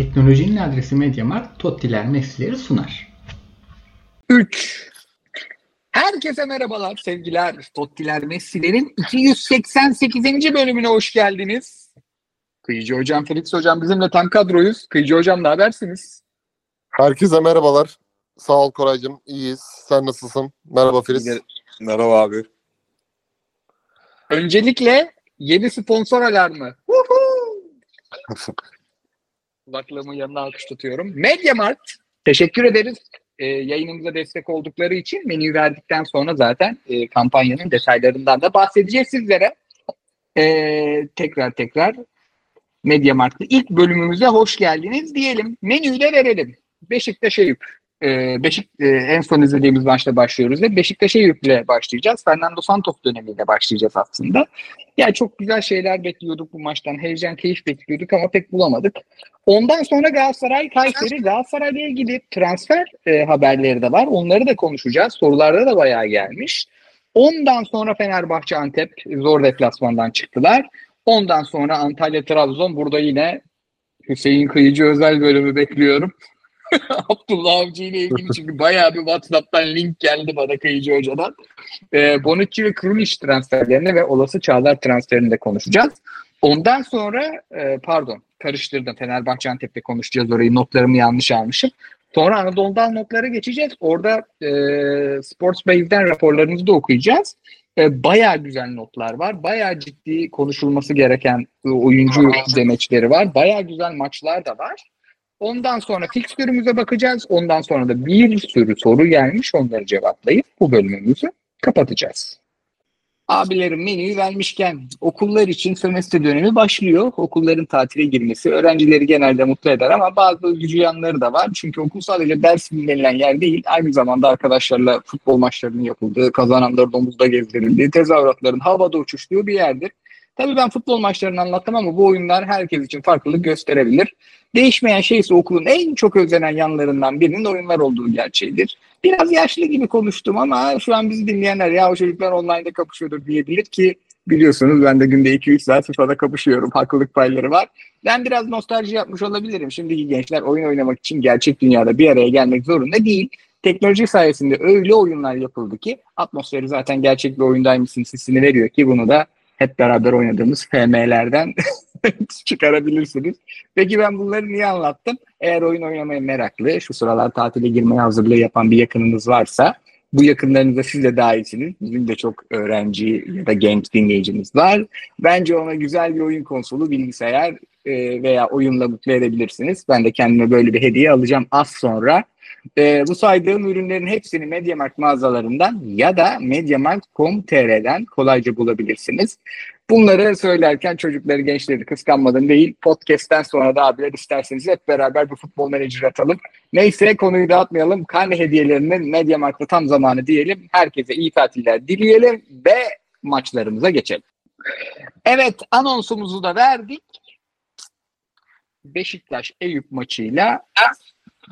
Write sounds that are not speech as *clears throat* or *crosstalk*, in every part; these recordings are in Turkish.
Teknolojinin adresi Mediamarkt, Tottiler Messi'leri sunar. 3. Herkese merhabalar sevgiler. Tottiler Messi'lerin 288. bölümüne hoş geldiniz. Kıyıcı Hocam, Felix Hocam bizimle tam kadroyuz. Kıyıcı Hocam ne habersiniz? Herkese merhabalar. Sağ ol Koraycığım. İyiyiz. Sen nasılsın? Merhaba Filiz. Merhaba abi. Öncelikle yeni sponsor alarmı. *laughs* Kulaklığımın yanına alkış tutuyorum. Mediamart. Teşekkür ederiz. Ee, yayınımıza destek oldukları için menüyü verdikten sonra zaten e, kampanyanın detaylarından da bahsedeceğiz sizlere. Ee, tekrar tekrar Mediamarkt'ta ilk bölümümüze hoş geldiniz diyelim. Menüyü verelim. Beşiktaş Eyüp. Ee, Beşik e, en son izlediğimiz maçta başlıyoruz ve Beşiktaş Eyüp'le başlayacağız. Fernando Santos dönemiyle başlayacağız aslında. Yani çok güzel şeyler bekliyorduk bu maçtan. Heyecan, keyif bekliyorduk ama pek bulamadık. Ondan sonra Galatasaray, Kayseri, Galatasaray'la ilgili transfer e, haberleri de var. Onları da konuşacağız. Sorularda da bayağı gelmiş. Ondan sonra Fenerbahçe, Antep zor deplasmandan çıktılar. Ondan sonra Antalya, Trabzon. Burada yine Hüseyin Kıyıcı özel bölümü bekliyorum. *laughs* Abdullah Avcı ile ilgili *laughs* çünkü bayağı bir WhatsApp'tan link geldi bana Kıyıcı Hoca'dan. E, Bonucci ve Krunic transferlerini ve olası Çağlar transferini de konuşacağız. Ondan sonra e, pardon karıştırdım. Fenerbahçe Antep'te konuşacağız orayı. Notlarımı yanlış almışım. Sonra Anadolu'dan notlara geçeceğiz. Orada e, Sports Base'den raporlarınızı da okuyacağız. E, bayağı güzel notlar var. Bayağı ciddi konuşulması gereken e, oyuncu demeçleri var. Bayağı güzel maçlar da var. Ondan sonra fikstürümüze bakacağız. Ondan sonra da bir sürü soru gelmiş. Onları cevaplayıp bu bölümümüzü kapatacağız. Abilerim menüyü vermişken okullar için sömestr dönemi başlıyor. Okulların tatile girmesi öğrencileri genelde mutlu eder ama bazı üzücü yanları da var. Çünkü okul sadece ders dinlenilen yer değil. Aynı zamanda arkadaşlarla futbol maçlarının yapıldığı, kazananların omuzda gezdirildiği, tezahüratların havada uçuştuğu bir yerdir. Tabii ben futbol maçlarını anlattım ama bu oyunlar herkes için farklılık gösterebilir. Değişmeyen şey ise okulun en çok özlenen yanlarından birinin oyunlar olduğu gerçeğidir. Biraz yaşlı gibi konuştum ama şu an bizi dinleyenler ya o çocuklar online'da kapışıyordur diyebilir ki biliyorsunuz ben de günde 2-3 saat FIFA'da kapışıyorum. Haklılık payları var. Ben biraz nostalji yapmış olabilirim. Şimdiki gençler oyun oynamak için gerçek dünyada bir araya gelmek zorunda değil. Teknoloji sayesinde öyle oyunlar yapıldı ki atmosferi zaten gerçek bir oyundaymışsın hissini veriyor ki bunu da hep beraber oynadığımız FM'lerden *laughs* çıkarabilirsiniz. Peki ben bunları niye anlattım? Eğer oyun oynamaya meraklı, şu sıralar tatile girmeye hazırlığı yapan bir yakınınız varsa bu yakınlarınıza siz de dahilsiniz. Bizim de çok öğrenci ya da genç dinleyicimiz var. Bence ona güzel bir oyun konsolu, bilgisayar e, veya oyunla mutlu edebilirsiniz. Ben de kendime böyle bir hediye alacağım az sonra. E, bu saydığım ürünlerin hepsini Mediamarkt mağazalarından ya da mediamarkt.com.tr'den kolayca bulabilirsiniz. Bunları söylerken çocukları, gençleri kıskanmadım değil. Podcast'ten sonra da abiler isterseniz hep beraber bir futbol menajer atalım. Neyse konuyu dağıtmayalım. Karne hediyelerinin Mediamarkt'ta tam zamanı diyelim. Herkese iyi tatiller dileyelim ve maçlarımıza geçelim. Evet anonsumuzu da verdik. Beşiktaş Eyüp maçıyla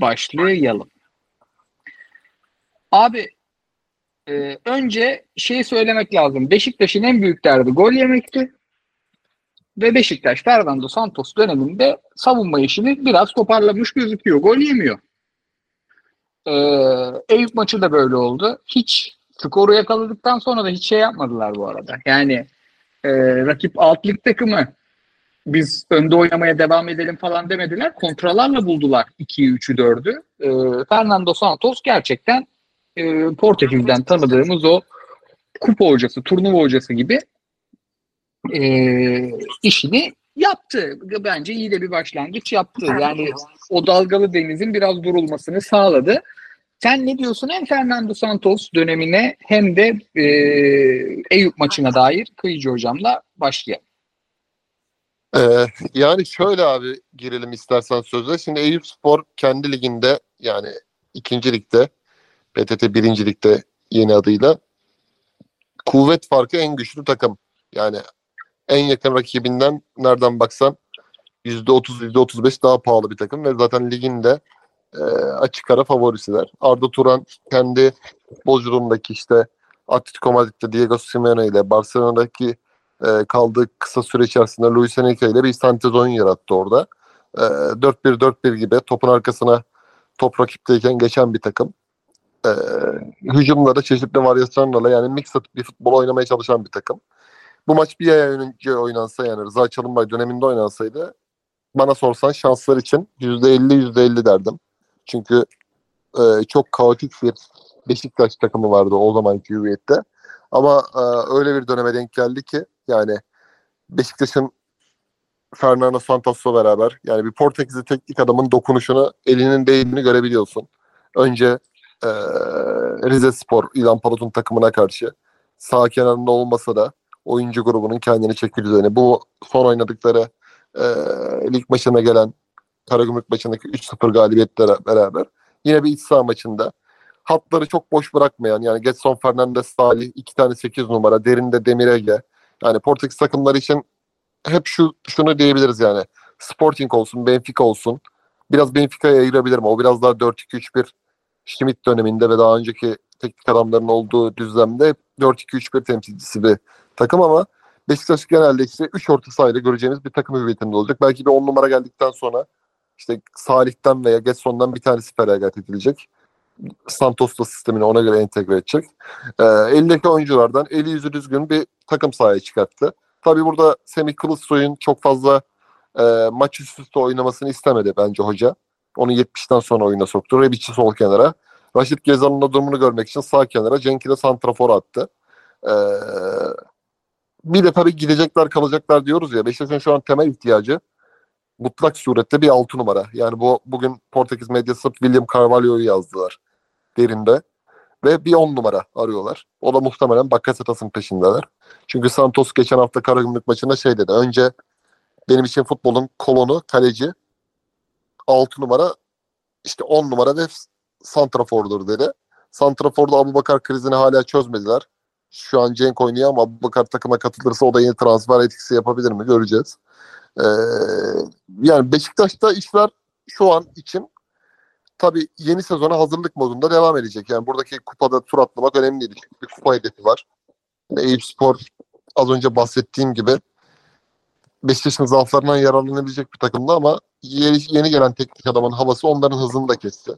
başlayalım. Abi e, önce şey söylemek lazım. Beşiktaş'ın en büyük derdi gol yemekti. Ve Beşiktaş Fernando Santos döneminde savunma işini biraz toparlamış gözüküyor. Gol yemiyor. Ee, Eyüp maçı da böyle oldu. Hiç skoru yakaladıktan sonra da hiç şey yapmadılar bu arada. Yani e, rakip alt lig takımı biz önde oynamaya devam edelim falan demediler. Kontralarla buldular 2'yi, 3'ü, 4'ü. E, Fernando Santos gerçekten e, Portekiz'den tanıdığımız o kupa hocası, turnuva hocası gibi e, işini yaptı. Bence iyi de bir başlangıç yaptı. Yani o dalgalı denizin biraz durulmasını sağladı. Sen ne diyorsun hem Fernando Santos dönemine hem de e, Eyüp maçına dair Kıyıcı hocamla başlayalım. Ee, yani şöyle abi girelim istersen söze. Şimdi Eyüp Spor kendi liginde yani ikinci ligde PTT birinci ligde yeni adıyla kuvvet farkı en güçlü takım. Yani en yakın rakibinden nereden baksan %30 %35 daha pahalı bir takım ve zaten liginde e, açık ara favorisiler. Arda Turan kendi Bodrum'daki işte Atletico Madrid'de Diego Simeone ile Barcelona'daki e, kaldığı kısa süre içerisinde Luis Enrique ile bir sentez oyun yarattı orada. e, 4-1-4-1 gibi topun arkasına top rakipteyken geçen bir takım. E, hücumlara çeşitli varyasyonlarla yani mixed bir futbol oynamaya çalışan bir takım. Bu maç bir ay önce oynansa yani Rıza Çalınbay döneminde oynansaydı bana sorsan şanslar için %50 %50 derdim. Çünkü e, çok kaotik bir Beşiktaş takımı vardı o zamanki hüviyette. Ama e, öyle bir döneme denk geldi ki yani Beşiktaş'ın Fernando Santos'la beraber yani bir Portekizli teknik adamın dokunuşunu elinin değdiğini görebiliyorsun. Önce e, Rize Spor İlhan Palut'un takımına karşı sağ kenarında olmasa da oyuncu grubunun kendini çekildiğini bu son oynadıkları e, lig maçına gelen Karagümrük maçındaki 3-0 galibiyetle beraber yine bir iç saha maçında hatları çok boş bırakmayan yani Getson Fernandes Salih iki tane 8 numara derinde Demirege yani Portekiz takımları için hep şu şunu diyebiliriz yani Sporting olsun Benfica olsun biraz Benfica'ya ayırabilirim. O biraz daha 4-2-3-1 Schmidt döneminde ve daha önceki teknik adamların olduğu düzlemde 4-2-3-1 temsilcisi bir takım ama Beşiktaş genelde işte 3 orta sahayla göreceğimiz bir takım hüviyetinde olacak. Belki bir 10 numara geldikten sonra işte Salih'ten veya Getson'dan bir tanesi feragat edilecek. Santos da sistemini ona göre entegre edecek. Ee, eldeki oyunculardan eli yüzü düzgün bir takım sahaya çıkarttı. Tabii burada Semih Kılıçsoy'un çok fazla e, maç üst üste oynamasını istemedi bence hoca. Onu 70'ten sonra oyuna soktu. Rebic'i sol kenara. Raşit Gezal'ın durumunu görmek için sağ kenara Cenk'i de santrafor attı. Ee, bir de tabii gidecekler kalacaklar diyoruz ya. Beşiktaş'ın şu an temel ihtiyacı mutlak surette bir altı numara. Yani bu bugün Portekiz medyası William Carvalho'yu yazdılar derinde. Ve bir on numara arıyorlar. O da muhtemelen Bakasetas'ın peşindeler. Çünkü Santos geçen hafta Karagümrük maçında şey dedi. Önce benim için futbolun kolonu, kaleci, altı numara, işte on numara ve santrafordur dedi. Santrafor'da Abu Bakar krizini hala çözmediler. Şu an Cenk oynuyor ama Abu Bakar takıma katılırsa o da yeni transfer etkisi yapabilir mi göreceğiz. Ee, yani Beşiktaş'ta işler şu an için tabii yeni sezona hazırlık modunda devam edecek. Yani buradaki kupada tur atlamak önemli. Çünkü bir kupa hedefi var. Eyüp Spor az önce bahsettiğim gibi Beşiktaş'ın zaaflarından yararlanabilecek bir takımdı ama yeni, yeni gelen teknik adamın havası onların hızını da kesti.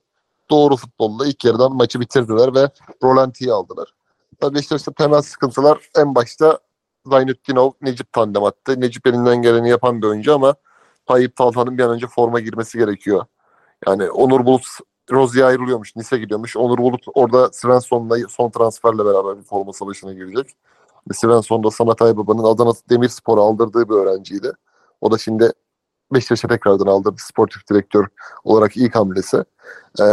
Doğru futbolla ilk yarıdan maçı bitirdiler ve Rolanti'yi aldılar. Tabii Beşiktaş'ta temel sıkıntılar en başta Zaynettinov, Necip tandem attı. Necip elinden geleni yapan bir oyuncu ama Tayyip Talhan'ın bir an önce forma girmesi gerekiyor. Yani Onur Bulut Rozi'ye ayrılıyormuş. Nice gidiyormuş. Onur Bulut orada Svensson'la son transferle beraber bir forma savaşına girecek. Svensson da Samet Aybaba'nın Adana Demirspor'a aldırdığı bir öğrenciydi. O da şimdi Beşiktaş'a tekrardan aldırdı sportif direktör olarak ilk hamlesi. Ee,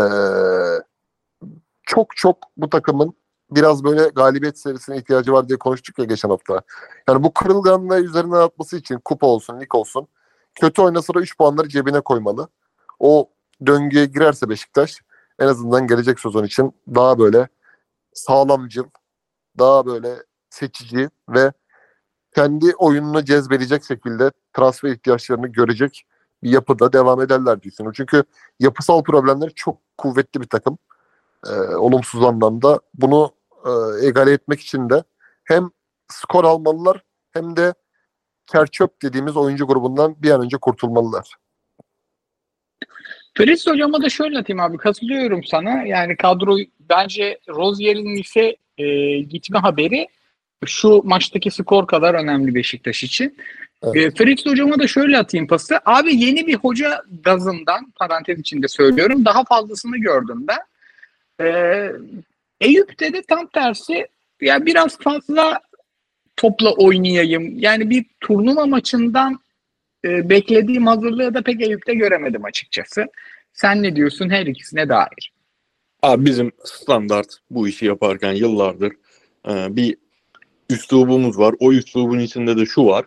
çok çok bu takımın biraz böyle galibiyet serisine ihtiyacı var diye konuştuk ya geçen hafta. Yani bu kırılganlığı üzerinden atması için kupa olsun, lig olsun kötü oynasa da 3 puanları cebine koymalı. O döngüye girerse Beşiktaş en azından gelecek sezon için daha böyle sağlamcıl, daha böyle seçici ve kendi oyununu cezbedecek şekilde transfer ihtiyaçlarını görecek bir yapıda devam ederler diye düşünüyorum. Çünkü yapısal problemleri çok kuvvetli bir takım. Ee, olumsuz anlamda. Bunu e, egale etmek için de hem skor almalılar hem de kerçöp dediğimiz oyuncu grubundan bir an önce kurtulmalılar. Feris hocama da şöyle atayım abi katılıyorum sana. Yani kadro bence Rozier'in ise e, gitme haberi şu maçtaki skor kadar önemli Beşiktaş için. Evet. E, Ferit hocama da şöyle atayım pası. Abi yeni bir hoca gazından parantez içinde söylüyorum daha fazlasını gördüm ben. E, Eyüp'te de tam tersi ya biraz fazla topla oynayayım. Yani bir turnuva maçından e, beklediğim hazırlığı da pek Eyüp'te göremedim açıkçası. Sen ne diyorsun her ikisine dair? Abi bizim standart bu işi yaparken yıllardır e, bir üslubumuz var. O üslubun içinde de şu var.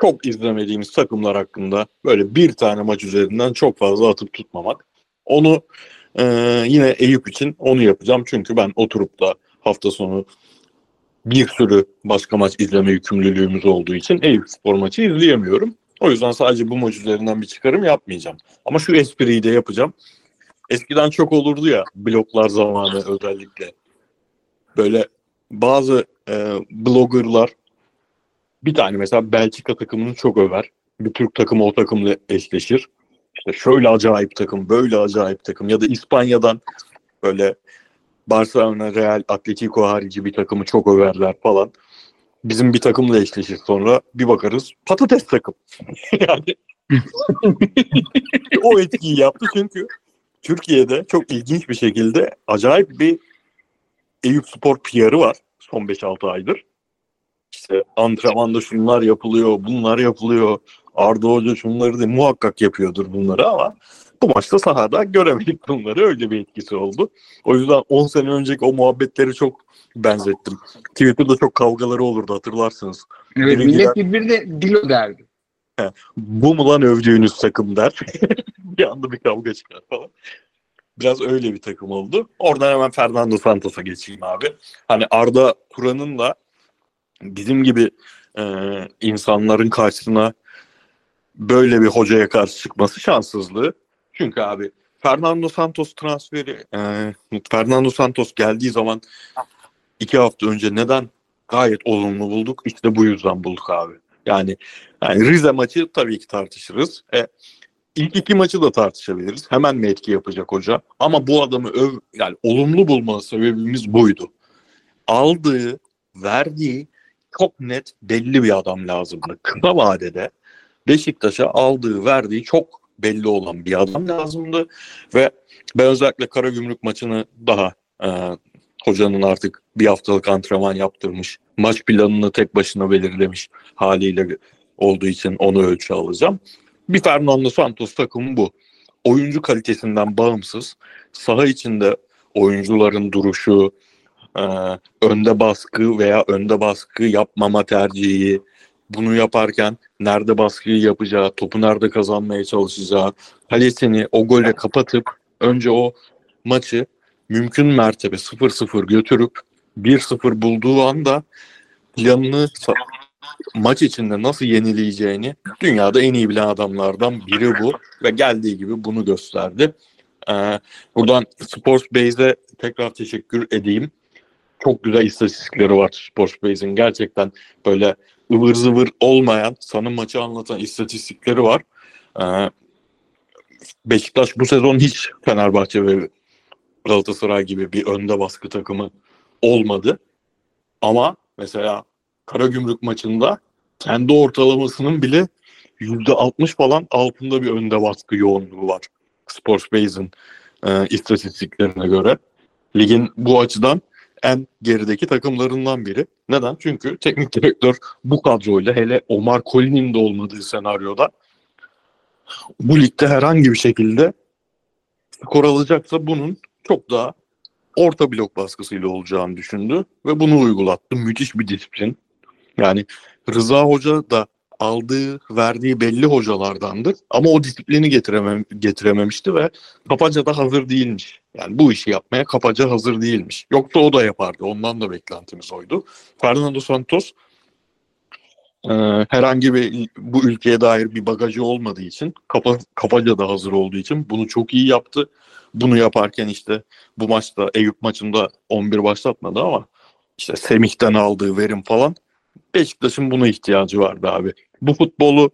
Çok izlemediğimiz takımlar hakkında böyle bir tane maç üzerinden çok fazla atıp tutmamak. Onu e, yine Eyüp için onu yapacağım. Çünkü ben oturup da hafta sonu bir sürü başka maç izleme yükümlülüğümüz olduğu için Eyüp spor maçı izleyemiyorum. O yüzden sadece bu maç üzerinden bir çıkarım yapmayacağım. Ama şu espriyi de yapacağım. Eskiden çok olurdu ya bloklar zamanı özellikle. Böyle bazı e, bloggerlar bir tane mesela Belçika takımını çok över. Bir Türk takımı o takımla eşleşir. işte şöyle acayip takım, böyle acayip takım ya da İspanya'dan böyle Barcelona, Real, Atletico harici bir takımı çok överler falan. Bizim bir takımla eşleşir sonra bir bakarız patates takım. *laughs* yani *laughs* o etkiyi yaptı çünkü Türkiye'de çok ilginç bir şekilde acayip bir Eyüp Spor PR'ı var son 5-6 aydır. İşte antrenmanda şunlar yapılıyor, bunlar yapılıyor. Arda Hoca şunları da muhakkak yapıyordur bunları ama bu maçta sahada göremedik bunları. Öyle bir etkisi oldu. O yüzden 10 sene önceki o muhabbetleri çok benzettim. Twitter'da çok kavgaları olurdu hatırlarsınız. Evet, Biri millet birbirine dilo derdi. Bu mu lan övdüğünüz takım der. *laughs* bir anda bir kavga çıkar falan. Biraz öyle bir takım oldu. Oradan hemen Fernando Santos'a geçeyim abi. Hani Arda Turan'ın da bizim gibi e, insanların karşısına böyle bir hocaya karşı çıkması şanssızlığı. Çünkü abi Fernando Santos transferi e, Fernando Santos geldiği zaman iki hafta önce neden gayet olumlu bulduk? İşte bu yüzden bulduk abi. Yani, yani Rize maçı tabii ki tartışırız. E, ilk iki maçı da tartışabiliriz. Hemen mi etki yapacak hoca? Ama bu adamı öv, yani olumlu bulma sebebimiz buydu. Aldığı, verdiği çok net belli bir adam lazımdı. Kısa vadede Beşiktaş'a aldığı, verdiği çok belli olan bir adam lazımdı ve ben özellikle Karagümrük maçını daha e, hocanın artık bir haftalık antrenman yaptırmış, maç planını tek başına belirlemiş haliyle olduğu için onu ölçü alacağım. Bir Fernando Santos takımı bu. Oyuncu kalitesinden bağımsız, saha içinde oyuncuların duruşu, e, önde baskı veya önde baskı yapmama tercihi, bunu yaparken nerede baskıyı yapacağı, topu nerede kazanmaya çalışacağı, kalesini o golle kapatıp önce o maçı mümkün mertebe 0-0 götürüp 1-0 bulduğu anda planını maç içinde nasıl yenileyeceğini dünyada en iyi bilen adamlardan biri bu ve geldiği gibi bunu gösterdi. Ee, buradan Sports Base'e tekrar teşekkür edeyim. Çok güzel istatistikleri var Sports Base'in. Gerçekten böyle ıvır zıvır olmayan, sana maçı anlatan istatistikleri var. Ee, Beşiktaş bu sezon hiç Fenerbahçe ve Galatasaray gibi bir önde baskı takımı olmadı. Ama mesela Karagümrük maçında kendi ortalamasının bile %60 falan altında bir önde baskı yoğunluğu var. Sports Base'in e, istatistiklerine göre. Ligin bu açıdan en gerideki takımlarından biri. Neden? Çünkü teknik *laughs* direktör bu kadroyla hele Omar Colin'in de olmadığı senaryoda bu ligde herhangi bir şekilde skor alacaksa bunun çok daha orta blok baskısıyla olacağını düşündü ve bunu uygulattı. Müthiş bir disiplin. Yani Rıza Hoca da aldığı, verdiği belli hocalardandır ama o disiplini getiremem, getirememişti ve Kapaca da hazır değilmiş. Yani bu işi yapmaya Kapaca hazır değilmiş. Yoksa o da yapardı. Ondan da beklentimiz oydu. Fernando Santos e, herhangi bir bu ülkeye dair bir bagajı olmadığı için Kapa, Kapaca da hazır olduğu için bunu çok iyi yaptı. Bunu yaparken işte bu maçta Eyüp maçında 11 başlatmadı ama işte Semih'ten aldığı verim falan Beşiktaş'ın buna ihtiyacı vardı abi. Bu futbolu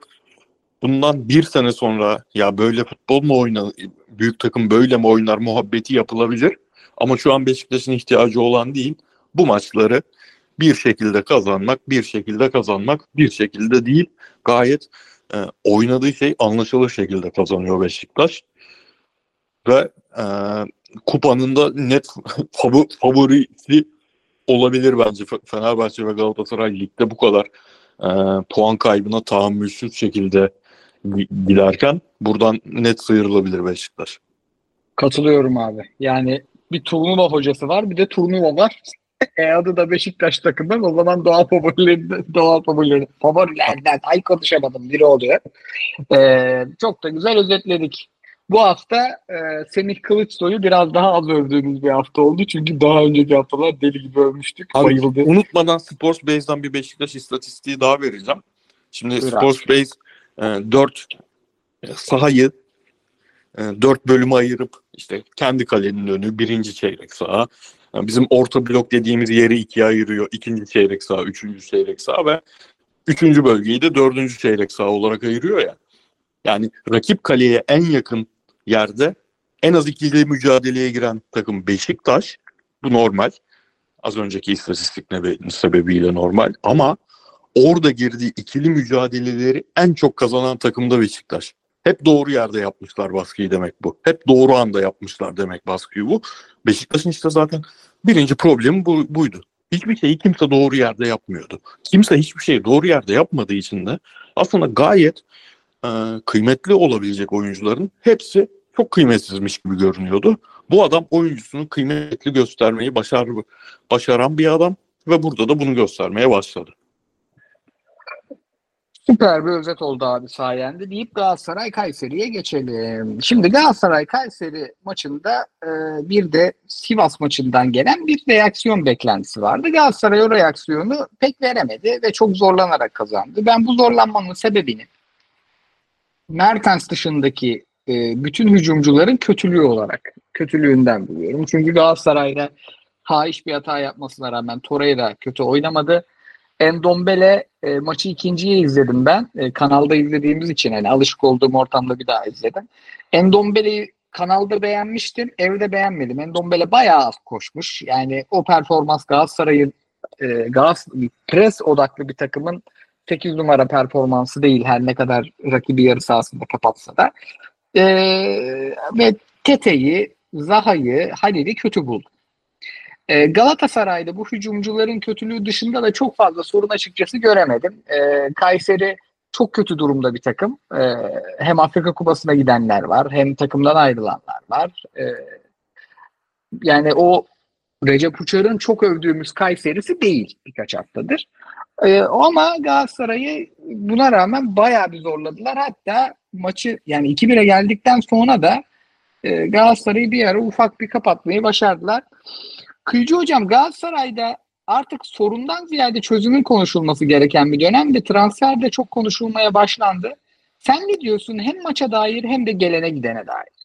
bundan bir sene sonra ya böyle futbol mu oynar, büyük takım böyle mi oynar muhabbeti yapılabilir. Ama şu an Beşiktaş'ın ihtiyacı olan değil. Bu maçları bir şekilde kazanmak, bir şekilde kazanmak, bir şekilde değil. Gayet e, oynadığı şey anlaşılır şekilde kazanıyor Beşiktaş. Ve e, kupanın da net *laughs* favorisi olabilir bence Fenerbahçe ve Galatasaray ligde bu kadar e, puan kaybına tahammülsüz şekilde giderken buradan net sıyrılabilir Beşiktaş. Katılıyorum abi. Yani bir turnuva hocası var bir de turnuva var. *laughs* e adı da Beşiktaş takımı o zaman doğal favorilerden doğal favorilerden favorilerden ay konuşamadım biri oluyor. Ee, çok da güzel özetledik. Bu hafta e, Semih Kılıçsoy'u biraz daha az övdüğümüz bir hafta oldu. Çünkü daha önceki haftalar deli gibi övmüştük. Abi, Bayıldı. Unutmadan Sports Base'den bir Beşiktaş istatistiği daha vereceğim. Şimdi Buyur Sports Base e, 4 sahayı e, 4 bölüme ayırıp işte kendi kalenin önü birinci çeyrek saha. Yani bizim orta blok dediğimiz yeri ikiye ayırıyor. İkinci çeyrek saha, üçüncü çeyrek saha ve üçüncü bölgeyi de dördüncü çeyrek saha olarak ayırıyor ya. Yani rakip kaleye en yakın yerde en az ikili mücadeleye giren takım Beşiktaş. Bu normal. Az önceki istatistik sebebiyle normal. Ama orada girdiği ikili mücadeleleri en çok kazanan takım da Beşiktaş. Hep doğru yerde yapmışlar baskıyı demek bu. Hep doğru anda yapmışlar demek baskıyı bu. Beşiktaş'ın işte zaten birinci problemi bu, buydu. Hiçbir şeyi kimse doğru yerde yapmıyordu. Kimse hiçbir şeyi doğru yerde yapmadığı için de aslında gayet e, kıymetli olabilecek oyuncuların hepsi çok kıymetsizmiş gibi görünüyordu. Bu adam oyuncusunu kıymetli göstermeyi başar, başaran bir adam ve burada da bunu göstermeye başladı. Süper bir özet oldu abi sayende deyip Galatasaray Kayseri'ye geçelim. Şimdi Galatasaray Kayseri maçında e, bir de Sivas maçından gelen bir reaksiyon beklentisi vardı. Galatasaray o reaksiyonu pek veremedi ve çok zorlanarak kazandı. Ben bu zorlanmanın sebebini Mertens dışındaki e, bütün hücumcuların kötülüğü olarak kötülüğünden buluyorum. Çünkü Galatasaray'da haiş bir hata yapmasına rağmen Torreira kötü oynamadı. Endombele e, maçı ikinciye izledim ben. E, kanalda izlediğimiz için hani alışık olduğum ortamda bir daha izledim. Endombele'yi kanalda beğenmiştim. Evde beğenmedim. Endombele bayağı az koşmuş. Yani o performans Galatasaray'ın e, Galatasaray pres odaklı bir takımın 8 numara performansı değil her ne kadar rakibi yarı sahasında kapatsa da. E, ve Tete'yi, Zaha'yı, Halil'i kötü buldum. E, Galatasaray'da bu hücumcuların kötülüğü dışında da çok fazla sorun açıkçası göremedim. E, Kayseri çok kötü durumda bir takım. E, hem Afrika Kupası'na gidenler var, hem takımdan ayrılanlar var. E, yani o Recep Uçar'ın çok övdüğümüz Kayseri'si değil birkaç haftadır. E, ama Galatasaray'ı buna rağmen bayağı bir zorladılar. Hatta maçı yani 2-1'e geldikten sonra da e, Galatasaray'ı bir ara ufak bir kapatmayı başardılar. Kıyıcı hocam Galatasaray'da artık sorundan ziyade çözümün konuşulması gereken bir dönem ve transfer de çok konuşulmaya başlandı. Sen ne diyorsun hem maça dair hem de gelene gidene dair?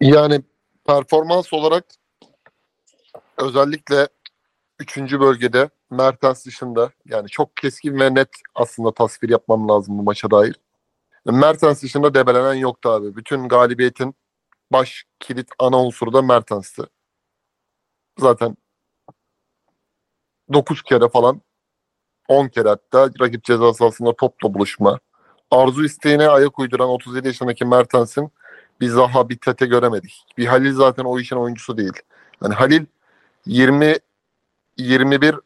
Yani performans olarak özellikle 3. bölgede Mertens dışında yani çok keskin ve net aslında tasvir yapmam lazım bu maça dair. Mertens dışında debelenen yoktu abi. Bütün galibiyetin baş kilit ana unsuru da Mertens'ti. Zaten 9 kere falan 10 kere hatta rakip ceza sahasında topla buluşma. Arzu isteğine ayak uyduran 37 yaşındaki Mertens'in bir Zaha bir Tete göremedik. Bir Halil zaten o işin oyuncusu değil. Yani Halil 20 21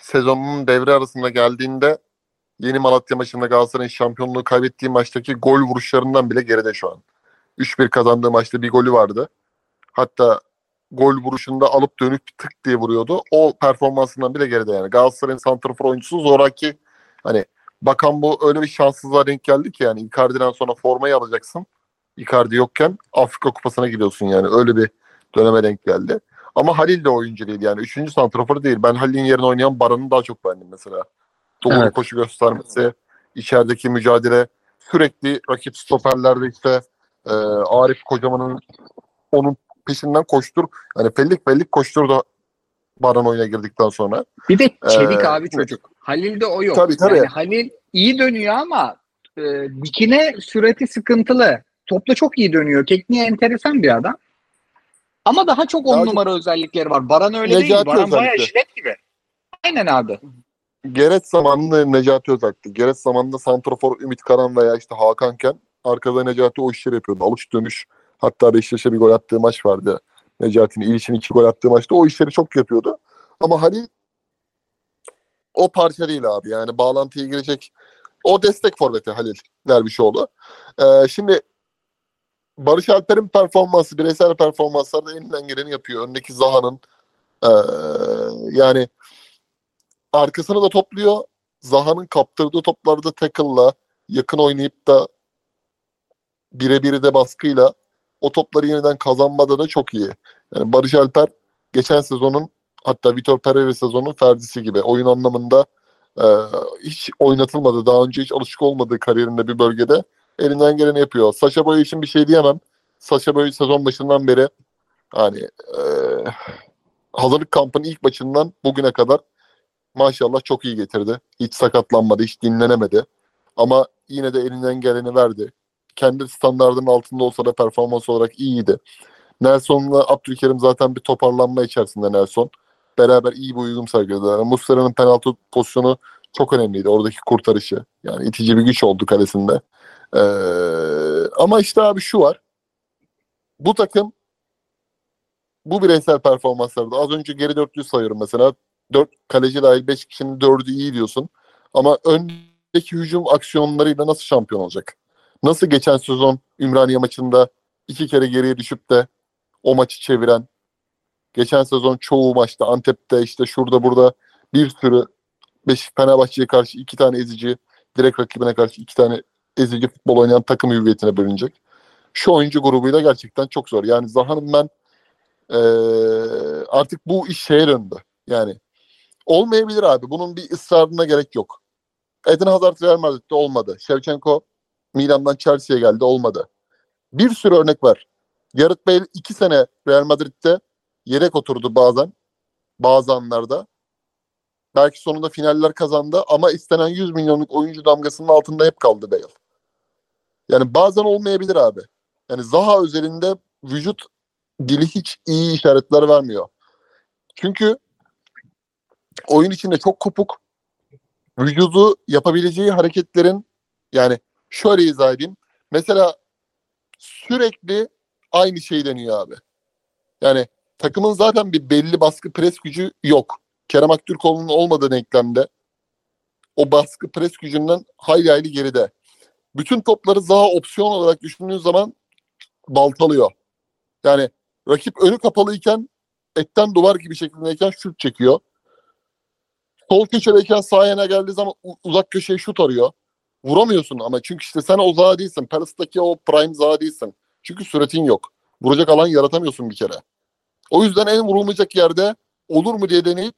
sezonunun devre arasında geldiğinde Yeni Malatya maçında Galatasaray'ın şampiyonluğu kaybettiği maçtaki gol vuruşlarından bile geride şu an. 3-1 kazandığı maçta bir golü vardı. Hatta gol vuruşunda alıp dönüp tık diye vuruyordu. O performansından bile geride yani. Galatasaray'ın santrafor oyuncusu Zoraki hani bakan bu öyle bir şanssızlığa denk geldi ki yani Icardi'den sonra formayı alacaksın. Icardi yokken Afrika Kupası'na gidiyorsun yani. Öyle bir döneme denk geldi. Ama Halil de oyuncu değil yani. Üçüncü santrafor değil. Ben Halil'in yerine oynayan Baran'ı daha çok beğendim mesela. Doğru Evet. koşu göstermesi, içerideki mücadele, sürekli rakip stoperlerde işte e, Arif Kocaman'ın onun peşinden koştur. Hani fellik fellik koşturdu Baran oyuna girdikten sonra. Bir de çevik Ee, abi çocuk. Halil'de o yok. Tabii, tabii. Yani Halil iyi dönüyor ama e, dikine sürati sıkıntılı. Topla çok iyi dönüyor. Tekniği enteresan bir adam. Ama daha çok on numara özellikleri var. Baran öyle değil. Necati Baran bayağı özellikle. jilet gibi. Aynen abi. Geret zamanında Necati Özak'tı. Geret zamanında santrafor Ümit Karan veya işte Hakanken arkada Necati o işleri yapıyordu. Alış dönüş. Hatta Beşiktaş'a bir gol attığı maç vardı. Necati'nin ilişin iki gol attığı maçta o işleri çok yapıyordu. Ama Halil o parça değil abi. Yani bağlantıya girecek o destek forveti Halil Dervişoğlu. Ee, şimdi Barış Alper'in performansı, bireysel performanslarda elinden geleni yapıyor. Öndeki Zaha'nın ee, yani arkasını da topluyor. Zaha'nın kaptırdığı toplarda tackle'la yakın oynayıp da birebir de baskıyla o topları yeniden kazanmada da çok iyi. Yani Barış Alper geçen sezonun hatta Vitor Pereira sezonun ferdisi gibi oyun anlamında e, hiç oynatılmadı. Daha önce hiç alışık olmadığı kariyerinde bir bölgede elinden geleni yapıyor. Saşa Boy için bir şey diyemem. Saşa Boy sezon başından beri hani e, hazırlık kampının ilk maçından bugüne kadar maşallah çok iyi getirdi. Hiç sakatlanmadı, hiç dinlenemedi. Ama yine de elinden geleni verdi. Kendi standartının altında olsa da performans olarak iyiydi. Nelson'la Abdülkerim zaten bir toparlanma içerisinde Nelson. Beraber iyi bir uyum sergilediler. Muslera'nın penaltı pozisyonu çok önemliydi. Oradaki kurtarışı. Yani itici bir güç oldu kalesinde. Ee, ama işte abi şu var. Bu takım bu bireysel performanslarda az önce geri dörtlüyü sayıyorum mesela. Dört kaleci dahil beş kişinin dördü iyi diyorsun. Ama öndeki hücum aksiyonlarıyla nasıl şampiyon olacak? Nasıl geçen sezon Ümraniye maçında iki kere geriye düşüp de o maçı çeviren, geçen sezon çoğu maçta Antep'te işte şurada burada bir sürü Beş Fenerbahçe'ye karşı iki tane ezici, direkt rakibine karşı iki tane ezici futbol oynayan takım hüviyetine bölünecek. Şu oyuncu grubuyla gerçekten çok zor. Yani Zaha'nın ben ee, artık bu iş şeye döndü. Yani olmayabilir abi. Bunun bir ısrarına gerek yok. Eden Hazard Real Madrid'de olmadı. Shevchenko Milan'dan Chelsea'ye geldi olmadı. Bir sürü örnek var. Gareth Bale iki sene Real Madrid'de yedek oturdu bazen. Bazı anlarda. Belki sonunda finaller kazandı ama istenen 100 milyonluk oyuncu damgasının altında hep kaldı Bale. Yani bazen olmayabilir abi. Yani Zaha özelinde vücut dili hiç iyi işaretler vermiyor. Çünkü oyun içinde çok kopuk. Vücudu yapabileceği hareketlerin yani şöyle izah edeyim. Mesela sürekli aynı şeyi deniyor abi. Yani takımın zaten bir belli baskı pres gücü yok. Kerem Aktürkoğlu'nun olmadığı denklemde o baskı pres gücünden hayli hayli geride. Bütün topları daha opsiyon olarak düşündüğün zaman baltalıyor. Yani rakip önü kapalıyken etten duvar gibi şeklindeyken şut çekiyor. Sol köşedeyken sağ yana geldiği zaman uzak köşeye şut arıyor. Vuramıyorsun ama çünkü işte sen o Zaha değilsin. Palace'daki o prime Zaha değilsin. Çünkü süretin yok. Vuracak alan yaratamıyorsun bir kere. O yüzden en vurulmayacak yerde olur mu diye deneyip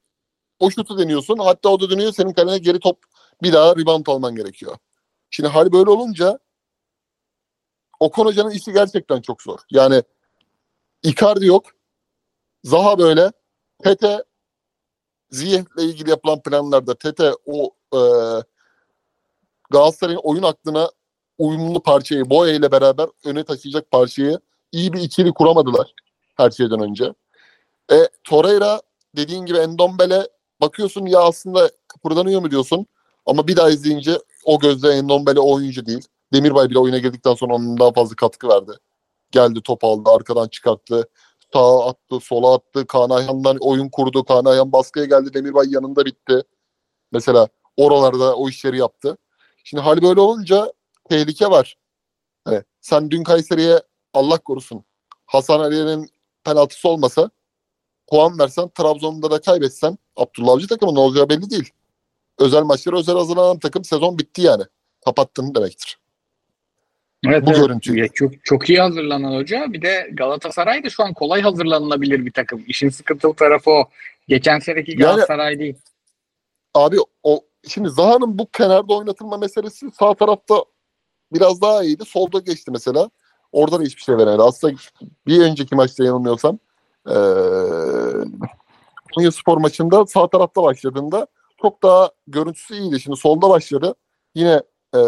o şutu deniyorsun. Hatta o da dönüyor senin kalene geri top bir daha rebound alman gerekiyor. Şimdi hali böyle olunca Okan Hoca'nın işi gerçekten çok zor. Yani Icardi yok. Zaha böyle. Tete Ziyeh'le ilgili yapılan planlarda Tete o e, Galatasaray'ın oyun aklına uyumlu parçayı Boya ile beraber öne taşıyacak parçayı iyi bir ikili kuramadılar her şeyden önce. E, Torreira dediğin gibi Endombele bakıyorsun ya aslında kıpırdanıyor mu diyorsun ama bir daha izleyince o gözle Endombele oyuncu değil. Demirbay bile oyuna girdikten sonra onun daha fazla katkı verdi. Geldi top aldı arkadan çıkarttı. Sağa attı sola attı. Kaan Ayhan'dan oyun kurdu. Kaan Ayhan baskıya geldi. Demirbay yanında bitti. Mesela oralarda o işleri yaptı. Şimdi hali böyle olunca tehlike var. Evet. Sen dün Kayseri'ye Allah korusun Hasan Ali'nin penaltısı olmasa puan versen Trabzon'da da kaybetsen Abdullah Avcı takımı ne olacağı belli değil. Özel maçlara özel hazırlanan takım sezon bitti yani. Kapattın demektir. Evet, Bu evet. görüntü. Ya çok, çok iyi hazırlanan hoca. Bir de Galatasaray da şu an kolay hazırlanılabilir bir takım. İşin sıkıntılı tarafı o. Geçen seneki Galatasaray değil. Abi o şimdi Zaha'nın bu kenarda oynatılma meselesi sağ tarafta biraz daha iyiydi. Solda geçti mesela. Orada da hiçbir şey veremedi. Aslında bir önceki maçta yanılmıyorsam ee, Konya Spor maçında sağ tarafta başladığında çok daha görüntüsü iyiydi. Şimdi solda başladı. Yine e,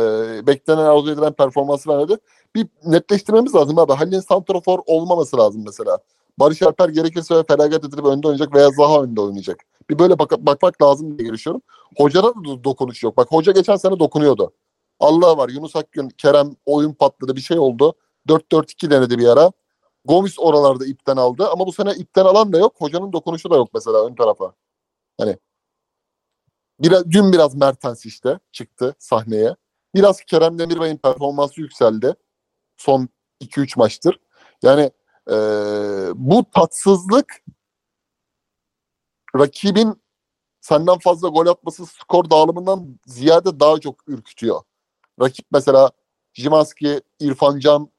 beklenen arzu edilen performansı vermedi. Bir netleştirmemiz lazım abi. Halil'in santrafor olmaması lazım mesela. Barış Alper gerekirse feragat edilip önde oynayacak veya Zaha önde oynayacak. Bir böyle bak bakmak lazım diye görüşüyorum. Hocada da dokunuş yok. Bak hoca geçen sene dokunuyordu. Allah var Yunus Akgün, Kerem oyun patladı bir şey oldu. 4-4-2 denedi bir ara. Gomis oralarda ipten aldı ama bu sene ipten alan da yok. Hocanın dokunuşu da yok mesela ön tarafa. Hani biraz, dün biraz Mertens işte çıktı sahneye. Biraz Kerem Demirbay'ın performansı yükseldi. Son 2-3 maçtır. Yani e, bu tatsızlık rakibin senden fazla gol atması skor dağılımından ziyade daha çok ürkütüyor. Rakip mesela Jimanski, İrfan Can,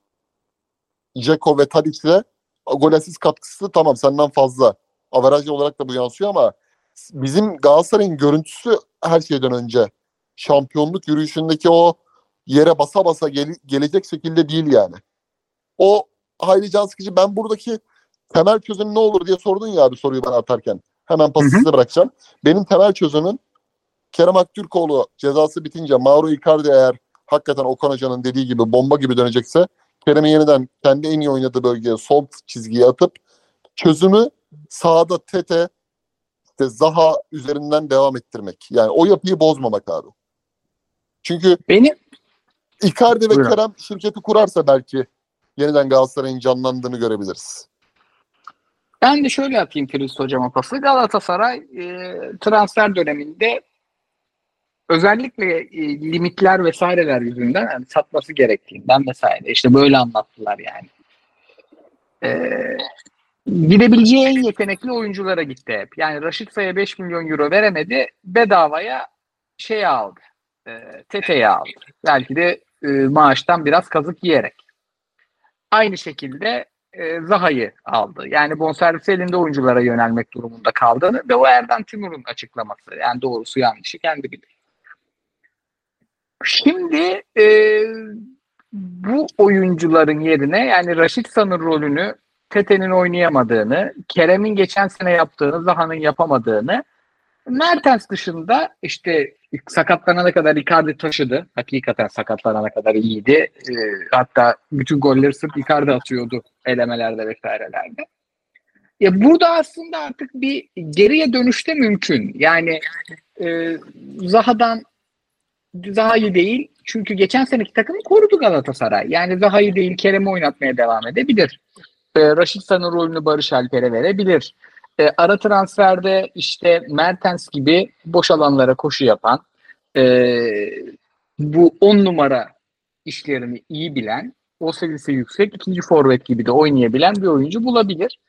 Ceko ve Tadic'le gol asist katkısı tamam senden fazla. Averaj olarak da bu yansıyor ama bizim Galatasaray'ın görüntüsü her şeyden önce şampiyonluk yürüyüşündeki o yere basa basa gel- gelecek şekilde değil yani. O hayli can sıkıcı. Ben buradaki temel çözüm ne olur diye sordun ya abi soruyu ben atarken. Hemen pası size bırakacağım. Benim temel çözümüm Kerem Aktürkoğlu cezası bitince Mauro Icardi eğer hakikaten Okan Hoca'nın dediği gibi bomba gibi dönecekse Kerem'i yeniden kendi en iyi oynadığı bölgeye sol çizgiye atıp çözümü sağda Tete işte Zaha üzerinden devam ettirmek. Yani o yapıyı bozmamak abi. Çünkü Benim Icardi ve Buyurun. Kerem şirketi kurarsa belki yeniden Galatasaray'ın canlandığını görebiliriz. Ben de şöyle atayım Filiz Hocam'a pası. Galatasaray e, transfer döneminde özellikle e, limitler vesaireler yüzünden yani satması gerektiğinden vesaire. İşte böyle anlattılar yani. E, gidebileceği en yetenekli oyunculara gitti hep. Yani Raşit Say'a 5 milyon euro veremedi. Bedavaya şey aldı. E, Tete'yi aldı. Belki de e, maaştan biraz kazık yiyerek. Aynı şekilde e, Zaha'yı aldı. Yani bonservis elinde oyunculara yönelmek durumunda kaldığını ve o Erden Timur'un açıklaması. Yani doğrusu yanlışı kendi bilir. Şimdi e, bu oyuncuların yerine yani Raşit San'ın rolünü Tete'nin oynayamadığını, Kerem'in geçen sene yaptığını, Zaha'nın yapamadığını Mertens dışında işte sakatlanana kadar Icardi taşıdı. Hakikaten sakatlanana kadar iyiydi. Ee, hatta bütün golleri sırf Icardi atıyordu elemelerde vesairelerde. Ya burada aslında artık bir geriye dönüşte mümkün. Yani e, Zaha'dan Zaha'yı değil çünkü geçen seneki takımı korudu Galatasaray. Yani Zaha'yı değil Kerem'i oynatmaya devam edebilir. E, Raşit San'ın rolünü Barış Alper'e verebilir. E, ara transferde işte Mertens gibi boş alanlara koşu yapan e, bu on numara işlerini iyi bilen o seviyesi yüksek ikinci forvet gibi de oynayabilen bir oyuncu bulabilir.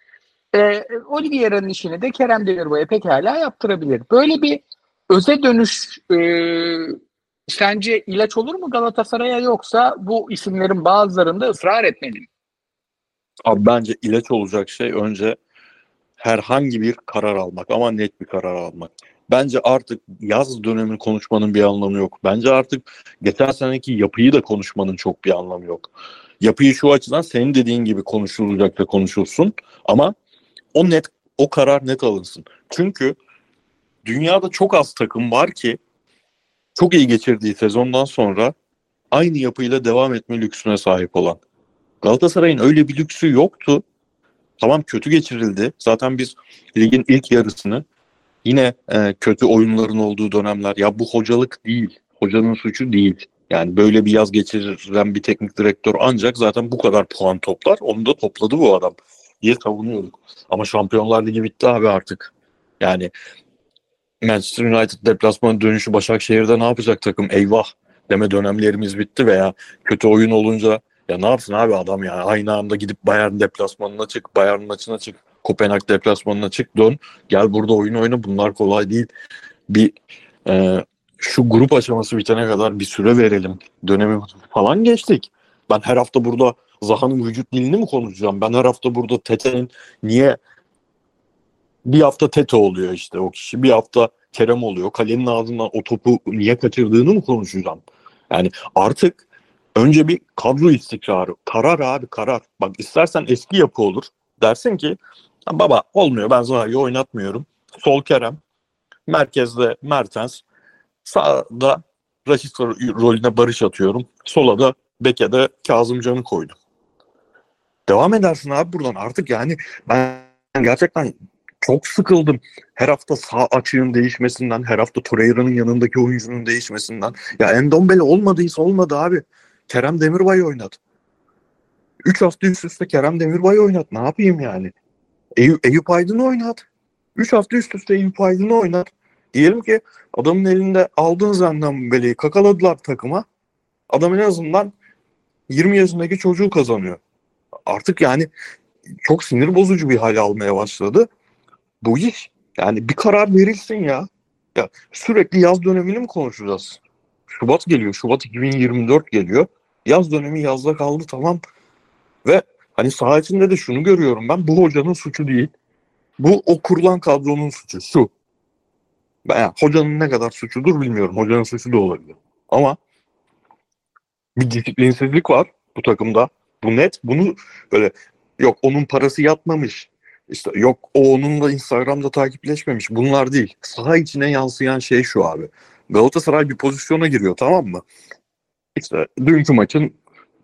E, Oliveira'nın işini de Kerem Demirbay'a pekala yaptırabilir. Böyle bir öze dönüş e, sence ilaç olur mu Galatasaray'a yoksa bu isimlerin bazılarında ısrar etmeli mi? Abi bence ilaç olacak şey önce herhangi bir karar almak ama net bir karar almak. Bence artık yaz dönemi konuşmanın bir anlamı yok. Bence artık geçen seneki yapıyı da konuşmanın çok bir anlamı yok. Yapıyı şu açıdan senin dediğin gibi konuşulacak da konuşulsun ama o net o karar net alınsın. Çünkü dünyada çok az takım var ki çok iyi geçirdiği sezondan sonra aynı yapıyla devam etme lüksüne sahip olan. Galatasaray'ın öyle bir lüksü yoktu. Tamam kötü geçirildi. Zaten biz ligin ilk yarısını yine e, kötü oyunların olduğu dönemler ya bu hocalık değil. Hocanın suçu değil. Yani böyle bir yaz geçiren bir teknik direktör ancak zaten bu kadar puan toplar. Onu da topladı bu adam diye savunuyorduk. Ama Şampiyonlar Ligi bitti abi artık. Yani Manchester United deplasman dönüşü Başakşehir'de ne yapacak takım? Eyvah deme dönemlerimiz bitti veya kötü oyun olunca ya ne yapsın abi adam ya aynı anda gidip Bayern deplasmanına çık, Bayern maçına çık, Kopenhag deplasmanına çık, dön. Gel burada oyun oyna. Bunlar kolay değil. Bir e, şu grup aşaması bitene kadar bir süre verelim. Dönemi falan geçtik. Ben her hafta burada Zaha'nın vücut dilini mi konuşacağım? Ben her hafta burada Tete'nin niye bir hafta Tete oluyor işte o kişi. Bir hafta Kerem oluyor. Kalenin ağzından o topu niye kaçırdığını mı konuşacağım? Yani artık önce bir kadro istikrarı. Karar abi karar. Bak istersen eski yapı olur. Dersin ki baba olmuyor ben Zaha'yı oynatmıyorum. Sol Kerem. Merkezde Mertens. Sağda Raşit rolüne Barış atıyorum. Sola da Beke de Kazımcan'ı koydum. Devam edersin abi buradan. Artık yani ben gerçekten çok sıkıldım. Her hafta sağ açığın değişmesinden, her hafta Torreira'nın yanındaki oyuncunun değişmesinden. Ya Endombele olmadıysa olmadı abi. Kerem Demirbay oynat. Üç hafta üst üste Kerem Demirbay oynat. Ne yapayım yani? Eyüp, Eyüp Aydın'ı oynat. Üç hafta üst üste Eyüp Aydın'ı oynat. Diyelim ki adamın elinde aldığın Zendambele'yi kakaladılar takıma. Adam en azından 20 yaşındaki çocuğu kazanıyor. Artık yani çok sinir bozucu bir hale almaya başladı. Bu iş yani bir karar verilsin ya. Ya sürekli yaz dönemini mi konuşacağız? Şubat geliyor. Şubat 2024 geliyor. Yaz dönemi yazda kaldı tamam. Ve hani saha içinde de şunu görüyorum ben. Bu hocanın suçu değil. Bu o kurulan kadronun suçu. Şu. Ben, yani hocanın ne kadar suçudur bilmiyorum. Hocanın suçu da olabilir. Ama bir disiplinsizlik var bu takımda. Bu net. Bunu böyle yok onun parası yatmamış. İşte yok o onunla Instagram'da takipleşmemiş. Bunlar değil. Saha içine yansıyan şey şu abi. Galatasaray bir pozisyona giriyor tamam mı? İşte dünkü maçın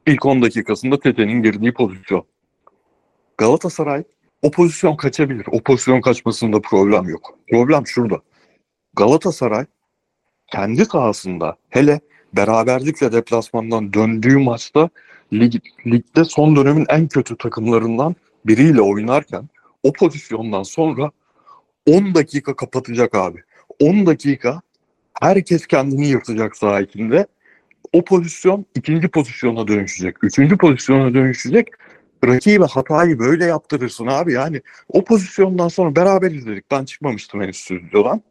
ilk 10 dakikasında Tete'nin girdiği pozisyon. Galatasaray o pozisyon kaçabilir. O pozisyon kaçmasında problem yok. Problem şurada. Galatasaray kendi sahasında hele beraberlikle deplasmandan döndüğü maçta lig, ligde son dönemin en kötü takımlarından biriyle oynarken o pozisyondan sonra 10 dakika kapatacak abi. 10 dakika herkes kendini yırtacak saha içinde. O pozisyon ikinci pozisyona dönüşecek. Üçüncü pozisyona dönüşecek. Rakibe hatayı böyle yaptırırsın abi. Yani o pozisyondan sonra beraber izledik. Ben çıkmamıştım henüz stüdyodan.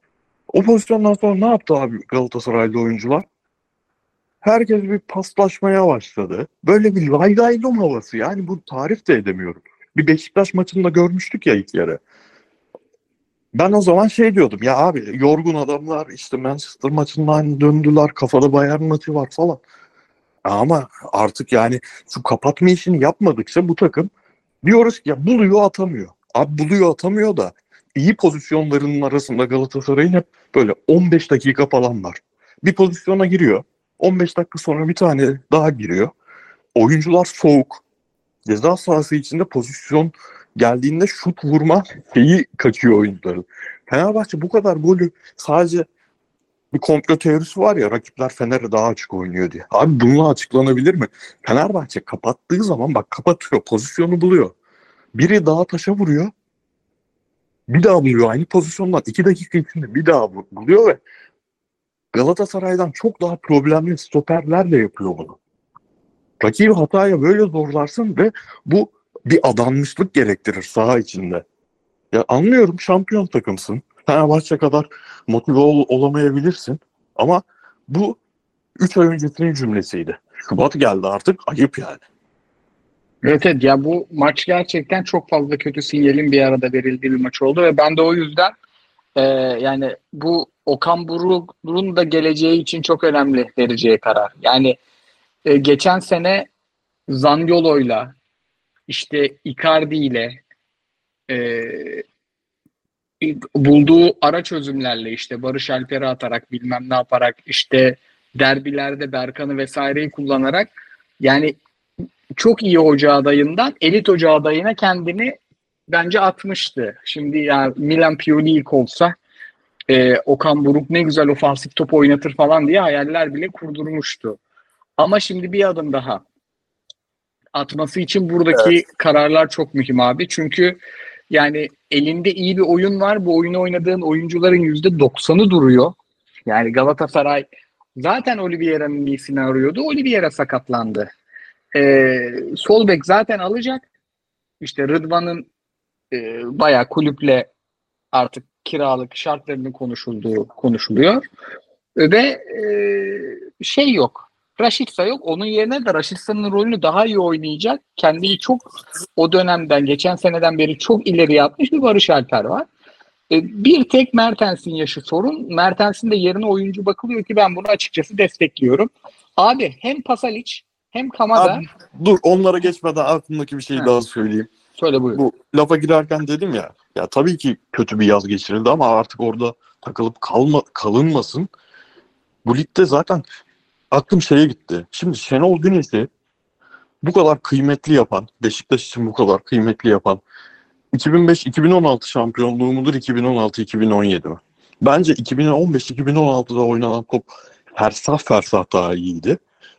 O pozisyondan sonra ne yaptı abi Galatasaraylı oyuncular? Herkes bir paslaşmaya başladı. Böyle bir lay lay havası. Yani bu tarif de edemiyorum. Bir Beşiktaş maçında görmüştük ya ilk yarı. Ben o zaman şey diyordum ya abi yorgun adamlar işte Manchester maçından döndüler kafada Bayern maçı var falan. Ama artık yani şu kapatma işini yapmadıkça bu takım diyoruz ki ya buluyor atamıyor. Abi buluyor atamıyor da iyi pozisyonlarının arasında Galatasaray'ın hep böyle 15 dakika falan var. Bir pozisyona giriyor. 15 dakika sonra bir tane daha giriyor. Oyuncular soğuk. Ceza sahası içinde pozisyon geldiğinde şut vurma şeyi kaçıyor oyuncuların. Fenerbahçe bu kadar golü sadece bir komplo teorisi var ya rakipler Fener'e daha açık oynuyor diye. Abi bununla açıklanabilir mi? Fenerbahçe kapattığı zaman bak kapatıyor pozisyonu buluyor. Biri daha taşa vuruyor. Bir daha buluyor aynı pozisyondan. iki dakika içinde bir daha buluyor ve Galatasaray'dan çok daha problemli stoperler de yapıyor bunu. Rakibi hataya böyle zorlarsın ve bu bir adanmışlık gerektirir saha içinde. Ya anlıyorum şampiyon takımsın. Fenerbahçe kadar motive ol- olamayabilirsin. Ama bu 3 ay öncesinin cümlesiydi. Şubat geldi artık ayıp yani. Evet evet ya bu maç gerçekten çok fazla kötü sinyalin bir arada verildiği bir maç oldu ve ben de o yüzden e, yani bu Okan Buruk'un da geleceği için çok önemli vereceği karar. Yani e, geçen sene Zaniolo'yla işte Icardi ile e, bulduğu ara çözümlerle işte Barış Alper'i atarak bilmem ne yaparak işte derbilerde Berkan'ı vesaireyi kullanarak yani çok iyi hoca adayından elit hoca adayına kendini bence atmıştı. Şimdi ya Milan Pioli ilk olsa e, Okan Buruk ne güzel ofansif top oynatır falan diye hayaller bile kurdurmuştu. Ama şimdi bir adım daha atması için buradaki evet. kararlar çok mühim abi. Çünkü yani elinde iyi bir oyun var. Bu oyunu oynadığın oyuncuların yüzde doksanı duruyor. Yani Galatasaray zaten Oliveira'nın iyisini arıyordu. Oliveira sakatlandı. Ee, sol bek zaten alacak. İşte Rıdvan'ın e, bayağı kulüple artık kiralık şartlarının konuşulduğu konuşuluyor. Ve e, şey yok. Raşitsa yok. Onun yerine de Raşitsa'nın rolünü daha iyi oynayacak. Kendini çok o dönemden, geçen seneden beri çok ileri atmış bir Barış Alper var. E, bir tek Mertens'in yaşı sorun. Mertens'in de yerine oyuncu bakılıyor ki ben bunu açıkçası destekliyorum. Abi hem Pasalic hem Kamada. Abi, dur onlara geçmeden aklımdaki bir şeyi He. daha söyleyeyim. Söyle buyur. Bu lafa girerken dedim ya. Ya tabii ki kötü bir yaz geçirildi ama artık orada takılıp kalma, kalınmasın. Bu ligde zaten aklım şeye gitti. Şimdi Şenol Güneş'i bu kadar kıymetli yapan, Beşiktaş için bu kadar kıymetli yapan 2005-2016 şampiyonluğu mudur 2016-2017 mi? Bence 2015-2016'da oynanan top fersah fersah daha iyiydi.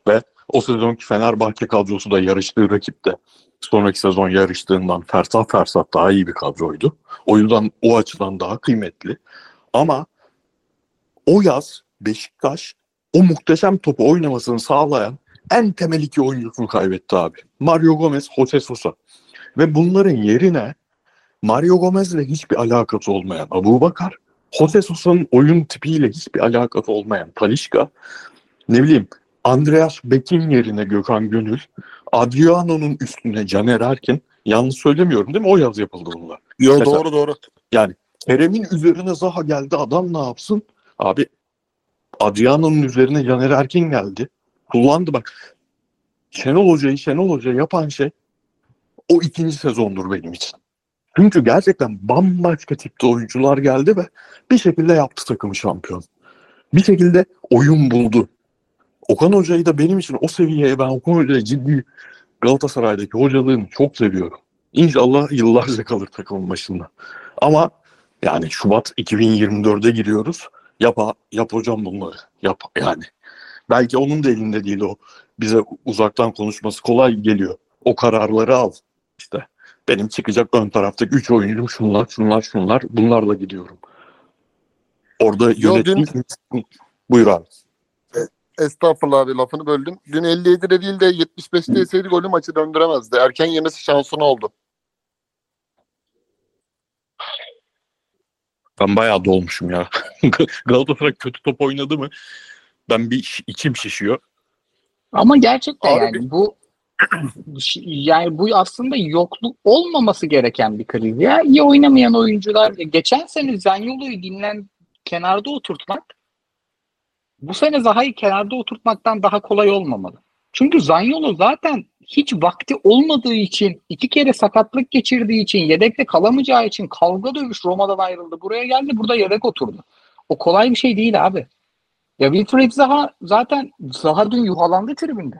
Ve o sezonki Fenerbahçe kadrosu da yarıştığı rakipte sonraki sezon yarıştığından fersah fersah daha iyi bir kadroydu. O yüzden o açıdan daha kıymetli. Ama o yaz Beşiktaş o muhteşem topu oynamasını sağlayan en temel iki oyuncusunu kaybetti abi. Mario Gomez, Jose Sosa. Ve bunların yerine Mario Gomez'le hiçbir alakası olmayan Abu Bakar, Jose Sosa'nın oyun tipiyle hiçbir alakası olmayan Talişka, ne bileyim Andreas Beck'in yerine Gökhan Gönül, Adriano'nun üstüne Caner Erkin. Yanlış söylemiyorum değil mi? O yaz yapıldı bunlar. Yo Mesela, doğru doğru. Yani Kerem'in üzerine Zaha geldi. Adam ne yapsın? Abi Adriano'nun üzerine Caner Erkin geldi. Kullandı bak. Şenol Hoca'yı Şenol Hoca yapan şey o ikinci sezondur benim için. Çünkü gerçekten bambaşka tipte oyuncular geldi ve bir şekilde yaptı takımı şampiyon. bir şekilde oyun buldu. Okan Hoca'yı da benim için o seviyeye ben Okan Hoca'yı ciddi Galatasaray'daki hocalığını çok seviyorum. İnşallah yıllarca kalır takımın başında. Ama yani Şubat 2024'e giriyoruz. Yap, yap hocam bunları. Yap yani. Belki onun da elinde değil o. Bize uzaktan konuşması kolay geliyor. O kararları al. İşte benim çıkacak ön taraftaki 3 oyuncum şunlar, şunlar, şunlar. Bunlarla gidiyorum. Orada yönetim... Buyur abi. Estağfurullah abi lafını böldüm. Dün 57'de değil de 75'te yeseydi golü maçı döndüremezdi. Erken yemesi şansına oldu. Ben bayağı dolmuşum ya. *laughs* Galatasaray kötü top oynadı mı? Ben bir içim şişiyor. Ama gerçekten Abi yani bu *clears throat* yani bu aslında yokluk olmaması gereken bir kriz ya. İyi oynamayan oyuncular geçen sene Zaniolo'yu dinlen kenarda oturtmak bu sene Zaha'yı kenarda oturtmaktan daha kolay olmamalı. Çünkü Zaniolo zaten hiç vakti olmadığı için, iki kere sakatlık geçirdiği için, yedekte kalamayacağı için kavga dövüş Roma'dan ayrıldı. Buraya geldi, burada yedek oturdu. O kolay bir şey değil abi. Ya Wilfried Zaha zaten Zaha dün yuhalandı tribünde.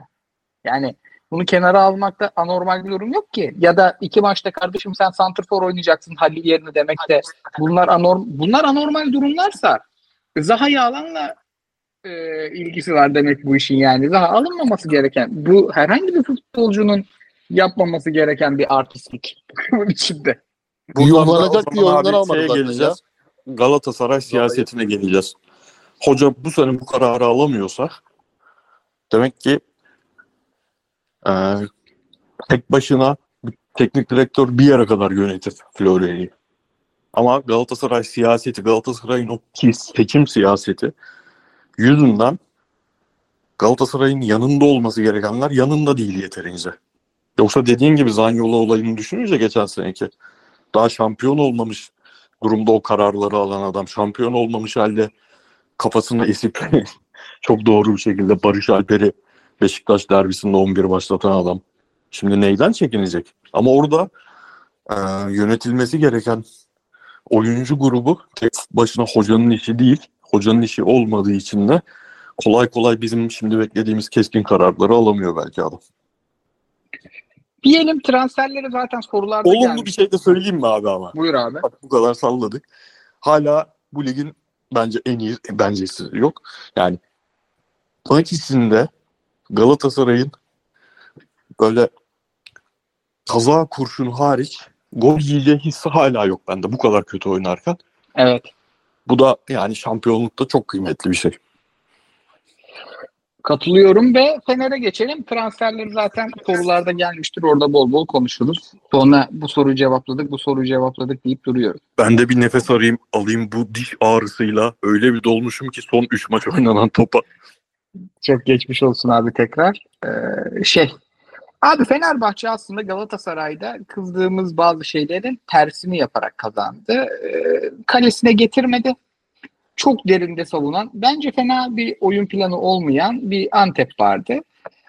Yani bunu kenara almakta anormal bir durum yok ki. Ya da iki maçta kardeşim sen santrfor oynayacaksın Halil yerine demek de bunlar anorm bunlar anormal durumlarsa Zaha'yı alanla e, ilgisi var demek bu işin yani. Zaha alınmaması gereken bu herhangi bir futbolcunun yapmaması gereken bir artistlik bunun içinde. Yuvarlanacak diye zaman oyundan abi almadı şeye zaten geleceğiz. Galatasaray siyasetine geleceğiz. Hoca bu sene bu kararı alamıyorsa demek ki e, tek başına teknik direktör bir yere kadar yönetir Florya'yı. Ama Galatasaray siyaseti, Galatasaray'ın o seçim siyaseti yüzünden Galatasaray'ın yanında olması gerekenler yanında değil yeterince. Yoksa dediğin gibi Zanyolu olayını düşününce geçen seneki daha şampiyon olmamış durumda o kararları alan adam. Şampiyon olmamış halde kafasını esip *laughs* çok doğru bir şekilde Barış Alper'i Beşiktaş derbisinde 11 başlatan adam. Şimdi neyden çekinecek? Ama orada e, yönetilmesi gereken oyuncu grubu tek başına hocanın işi değil. Hocanın işi olmadığı için de kolay kolay bizim şimdi beklediğimiz keskin kararları alamıyor belki adam. Diyelim transferleri zaten sorularda Olumlu gelmiş. bir şey de söyleyeyim mi abi ama? Buyur abi. Bak bu kadar salladık. Hala bu ligin bence en iyi bencesi yok. Yani ikisinde Galatasaray'ın böyle kaza kurşunu hariç gol yiyeceği hissi hala yok bende bu kadar kötü oynarken. Evet. Bu da yani şampiyonlukta çok kıymetli bir şey. Katılıyorum ve Fener'e geçelim. Transferleri zaten sorularda gelmiştir. Orada bol bol konuşuruz. Sonra bu soruyu cevapladık, bu soruyu cevapladık deyip duruyoruz. Ben de bir nefes arayayım alayım bu diş ağrısıyla öyle bir dolmuşum ki son 3 maç oynanan topa. Çok geçmiş olsun abi tekrar. Ee, şey, abi Fenerbahçe aslında Galatasaray'da kızdığımız bazı şeylerin tersini yaparak kazandı. Ee, kalesine getirmedi. Çok derinde savunan, bence fena bir oyun planı olmayan bir Antep vardı.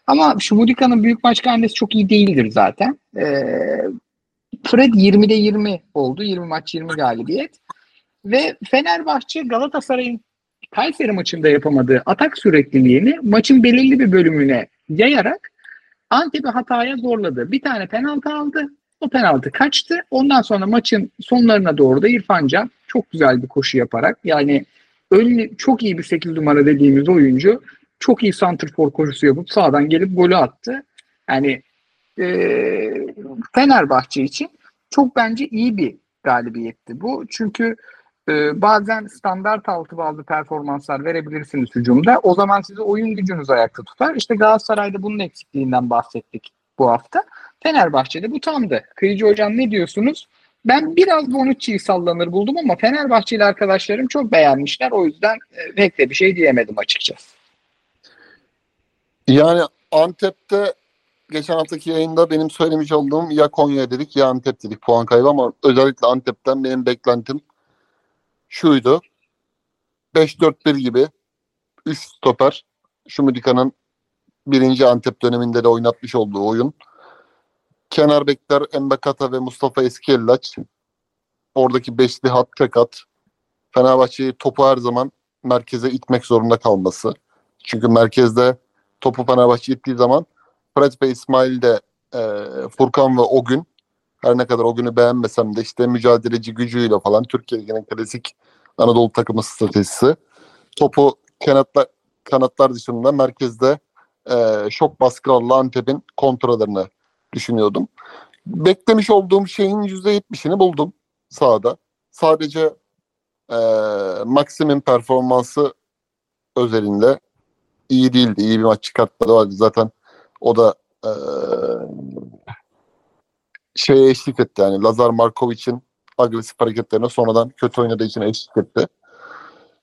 Ama Şumudika'nın büyük maç karnesi çok iyi değildir zaten. Ee, Fred 20'de 20 oldu. 20 maç 20 galibiyet. Ve Fenerbahçe Galatasaray'ın Kayseri maçında yapamadığı atak sürekliliğini maçın belirli bir bölümüne yayarak Antep'i hataya zorladı. Bir tane penaltı aldı. O penaltı kaçtı. Ondan sonra maçın sonlarına doğru da İrfan Can çok güzel bir koşu yaparak yani ön, çok iyi bir 8 numara dediğimiz oyuncu çok iyi santrfor koşusu yapıp sağdan gelip golü attı. Yani e, Fenerbahçe için çok bence iyi bir galibiyetti bu. Çünkü e, bazen standart altı bazı performanslar verebilirsiniz hücumda. O zaman sizi oyun gücünüz ayakta tutar. İşte Galatasaray'da bunun eksikliğinden bahsettik bu hafta. Fenerbahçe'de bu tamdı. Kıyıcı hocam ne diyorsunuz? Ben biraz Bonucci'yi sallanır buldum ama Fenerbahçeli arkadaşlarım çok beğenmişler. O yüzden e, pek de bir şey diyemedim açıkçası. Yani Antep'te geçen haftaki yayında benim söylemiş olduğum ya Konya dedik ya Antep dedik puan kaybı ama özellikle Antep'ten benim beklentim şuydu. 5-4-1 gibi 3 stoper Şumudika'nın birinci Antep döneminde de oynatmış olduğu oyun. Kenar bekler Embekata ve Mustafa Eskiellaç. Oradaki beşli hat tek at. Fenerbahçe'yi topu her zaman merkeze itmek zorunda kalması. Çünkü merkezde topu Fenerbahçe ittiği zaman Fred ve İsmail de e, Furkan ve o her ne kadar o günü beğenmesem de işte mücadeleci gücüyle falan Türkiye Ligi'nin klasik Anadolu takımı stratejisi. Topu kanatlar, kanatlar dışında merkezde e, şok baskılarla Antep'in kontralarını düşünüyordum. Beklemiş olduğum şeyin %70'ini buldum sahada. Sadece e, Maxim'in performansı özelinde iyi değildi. İyi bir maç çıkartmadı. Zaten o da e, şeye eşlik etti yani Lazar Markovic'in agresif hareketlerine sonradan kötü oynadığı için eşlik etti.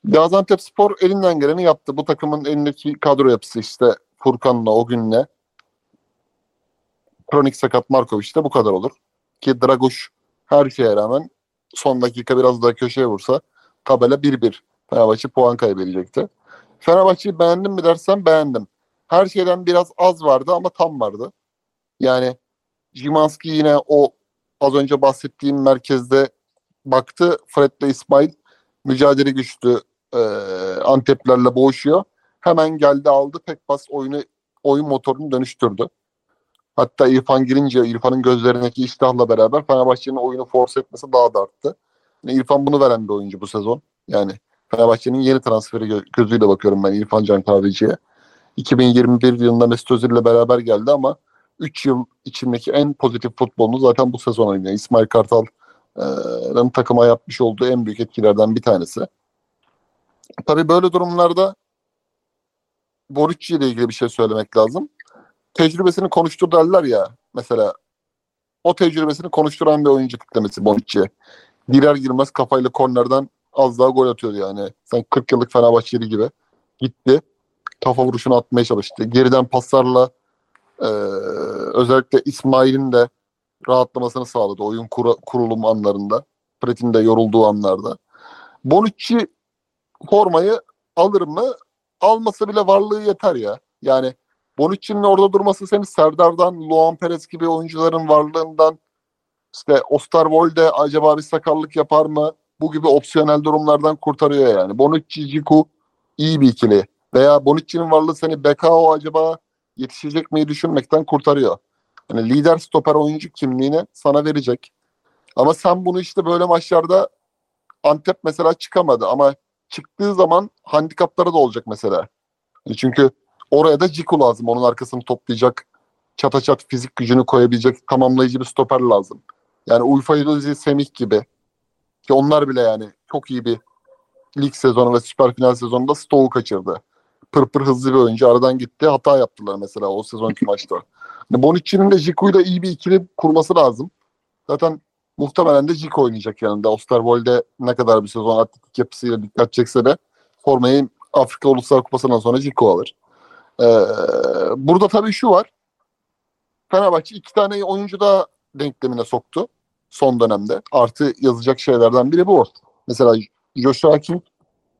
Gaziantep Spor elinden geleni yaptı. Bu takımın elindeki kadro yapısı işte Furkan'la o günle kronik sakat Markovic bu kadar olur. Ki Draguş her şeye rağmen son dakika biraz daha köşeye vursa tabela 1-1. Fenerbahçe puan kaybedecekti. Fenerbahçe'yi beğendim mi dersem beğendim. Her şeyden biraz az vardı ama tam vardı. Yani Jimanski yine o az önce bahsettiğim merkezde baktı. Fred'le İsmail mücadele güçlü e, Anteplerle boğuşuyor. Hemen geldi aldı tek pas oyunu oyun motorunu dönüştürdü. Hatta İrfan girince İrfan'ın gözlerindeki iştahla beraber Fenerbahçe'nin oyunu force etmesi daha da arttı. Yani İrfan bunu veren bir oyuncu bu sezon. Yani Fenerbahçe'nin yeni transferi gö- gözüyle bakıyorum ben İrfan Can Kahveci'ye. 2021 yılında Mesut Özil'le beraber geldi ama 3 yıl içindeki en pozitif futbolunu zaten bu sezon oynuyor. İsmail Kartal'ın takıma yapmış olduğu en büyük etkilerden bir tanesi. Tabii böyle durumlarda Borucci ile ilgili bir şey söylemek lazım. Tecrübesini konuştur derler ya mesela o tecrübesini konuşturan bir oyuncu tiplemesi Bonucci. Girer girmez kafayla kornerden az daha gol atıyordu yani. Sen 40 yıllık Fenerbahçeli gibi. Gitti. Kafa vuruşunu atmaya çalıştı. Geriden paslarla e, özellikle İsmail'in de rahatlamasını sağladı oyun kurulum anlarında. Fred'in de yorulduğu anlarda. Bonucci formayı alır mı? Almasa bile varlığı yeter ya. Yani Bonucci'nin orada durması seni Serdar'dan, Luan Perez gibi oyuncuların varlığından işte Osterwolde acaba bir sakarlık yapar mı? Bu gibi opsiyonel durumlardan kurtarıyor yani. Bonucci, Ciku iyi bir ikili. Veya Bonucci'nin varlığı seni Bekao acaba yetişecek miyi düşünmekten kurtarıyor. Yani lider stoper oyuncu kimliğini sana verecek. Ama sen bunu işte böyle maçlarda Antep mesela çıkamadı ama çıktığı zaman handikapları da olacak mesela. Yani Çünkü oraya da Ciku lazım. Onun arkasını toplayacak, çata çat fizik gücünü koyabilecek tamamlayıcı bir stoper lazım. Yani Uyfa Yıldızı, Semih gibi. Ki onlar bile yani çok iyi bir lig sezonu ve süper final sezonunda Stoğu kaçırdı. Pır pır hızlı bir oyuncu aradan gitti. Hata yaptılar mesela o sezonki maçta. Yani Bonucci'nin de Ciku'yla iyi bir ikili kurması lazım. Zaten muhtemelen de Ciku oynayacak yanında. Osterwolde ne kadar bir sezon atletik yapısıyla dikkat çekse de formayı Afrika Uluslar Kupası'ndan sonra Ciku alır. Ee, burada tabii şu var. Fenerbahçe iki tane oyuncu da denklemine soktu son dönemde. Artı yazacak şeylerden biri bu. Mesela Joshua King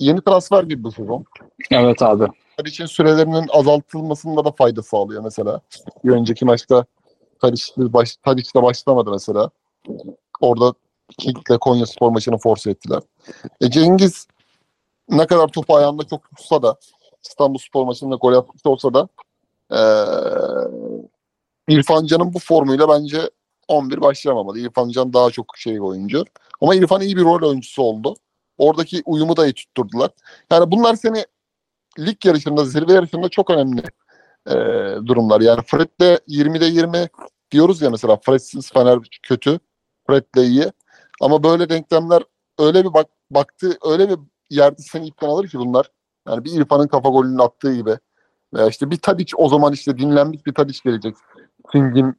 yeni transfer gibi bu sezon. Evet abi. İçin sürelerinin azaltılmasında da fayda sağlıyor mesela. Bir önceki maçta Tadiç'le baş, Tadiç'le başlamadı mesela. Orada King'le Konya Spor maçını force ettiler. E Cengiz ne kadar topu ayağında çok tutsa da İstanbul Spor maçında gol yapmış olsa da eee İrfan Can'ın bu formuyla bence 11 başlayamamalı. İrfan Can daha çok şey oyuncu. Ama İrfan iyi bir rol oyuncusu oldu. Oradaki uyumu da iyi tutturdular. Yani bunlar seni lig yarışında, zirve yarışında çok önemli e, durumlar. Yani Fred'le 20'de 20 diyoruz ya mesela Fred'siz Fener kötü, Fred'le iyi. Ama böyle denklemler öyle bir bak baktı, öyle bir yerde seni ipten alır ki bunlar. Yani bir İrfan'ın kafa golünü attığı gibi. Veya işte bir Tadiç o zaman işte dinlenmiş bir Tadiç gelecek. King'in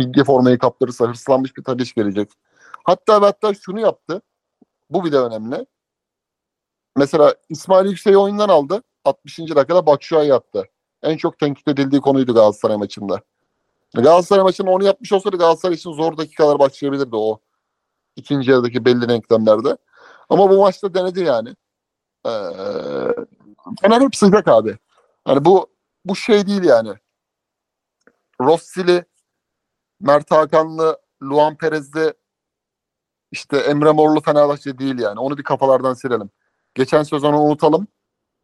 King'e formayı kaptırırsa hırslanmış bir Tadiç gelecek. Hatta hatta şunu yaptı. Bu bile önemli. Mesela İsmail Yüksek'i oyundan aldı. 60. dakikada Batshuayi attı. En çok tenkit edildiği konuydu Galatasaray maçında. Galatasaray maçında onu yapmış olsaydı Galatasaray için zor dakikalar başlayabilirdi o ikinci yarıdaki belli denklemlerde. Ama bu maçta denedi yani. Ee, Fener hep sıcak abi. Yani bu bu şey değil yani. Rossi'li, Mert Hakanlı, Luan Perez'li işte Emre Morlu Fenerbahçe değil yani. Onu bir kafalardan silelim. Geçen sezonu unutalım.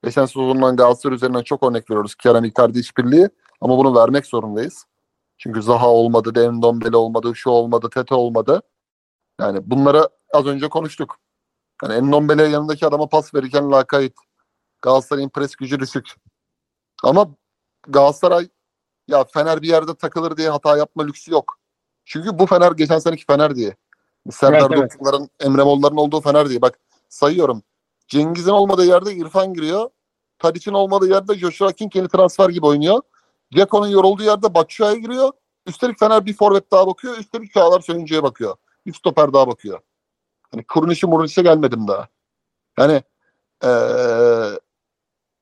Geçen sezondan Galatasaray üzerinden çok örnek veriyoruz. Kerem Icardi işbirliği. Ama bunu vermek zorundayız. Çünkü Zaha olmadı, Dembele olmadı, şu olmadı, Tete olmadı. Yani bunları az önce konuştuk. Yani Endombele yanındaki adama pas verirken lakayt. Galatasaray'ın pres gücü düşük. Ama Galatasaray ya Fener bir yerde takılır diye hata yapma lüksü yok. Çünkü bu Fener geçen seneki Fener diye. Serdar Evet, evet. Emre Mollar'ın olduğu Fener diye. Bak sayıyorum. Cengiz'in olmadığı yerde İrfan giriyor. Tadic'in olmadığı yerde Joshua King yeni transfer gibi oynuyor. Ceko'nun yorulduğu yerde Batshuayi giriyor. Üstelik Fener bir forvet daha bakıyor. Üstelik Çağlar Söyüncü'ye bakıyor. Bir stoper daha bakıyor. Hani Kuruniş'i Muruniş'e gelmedim daha. Yani eee,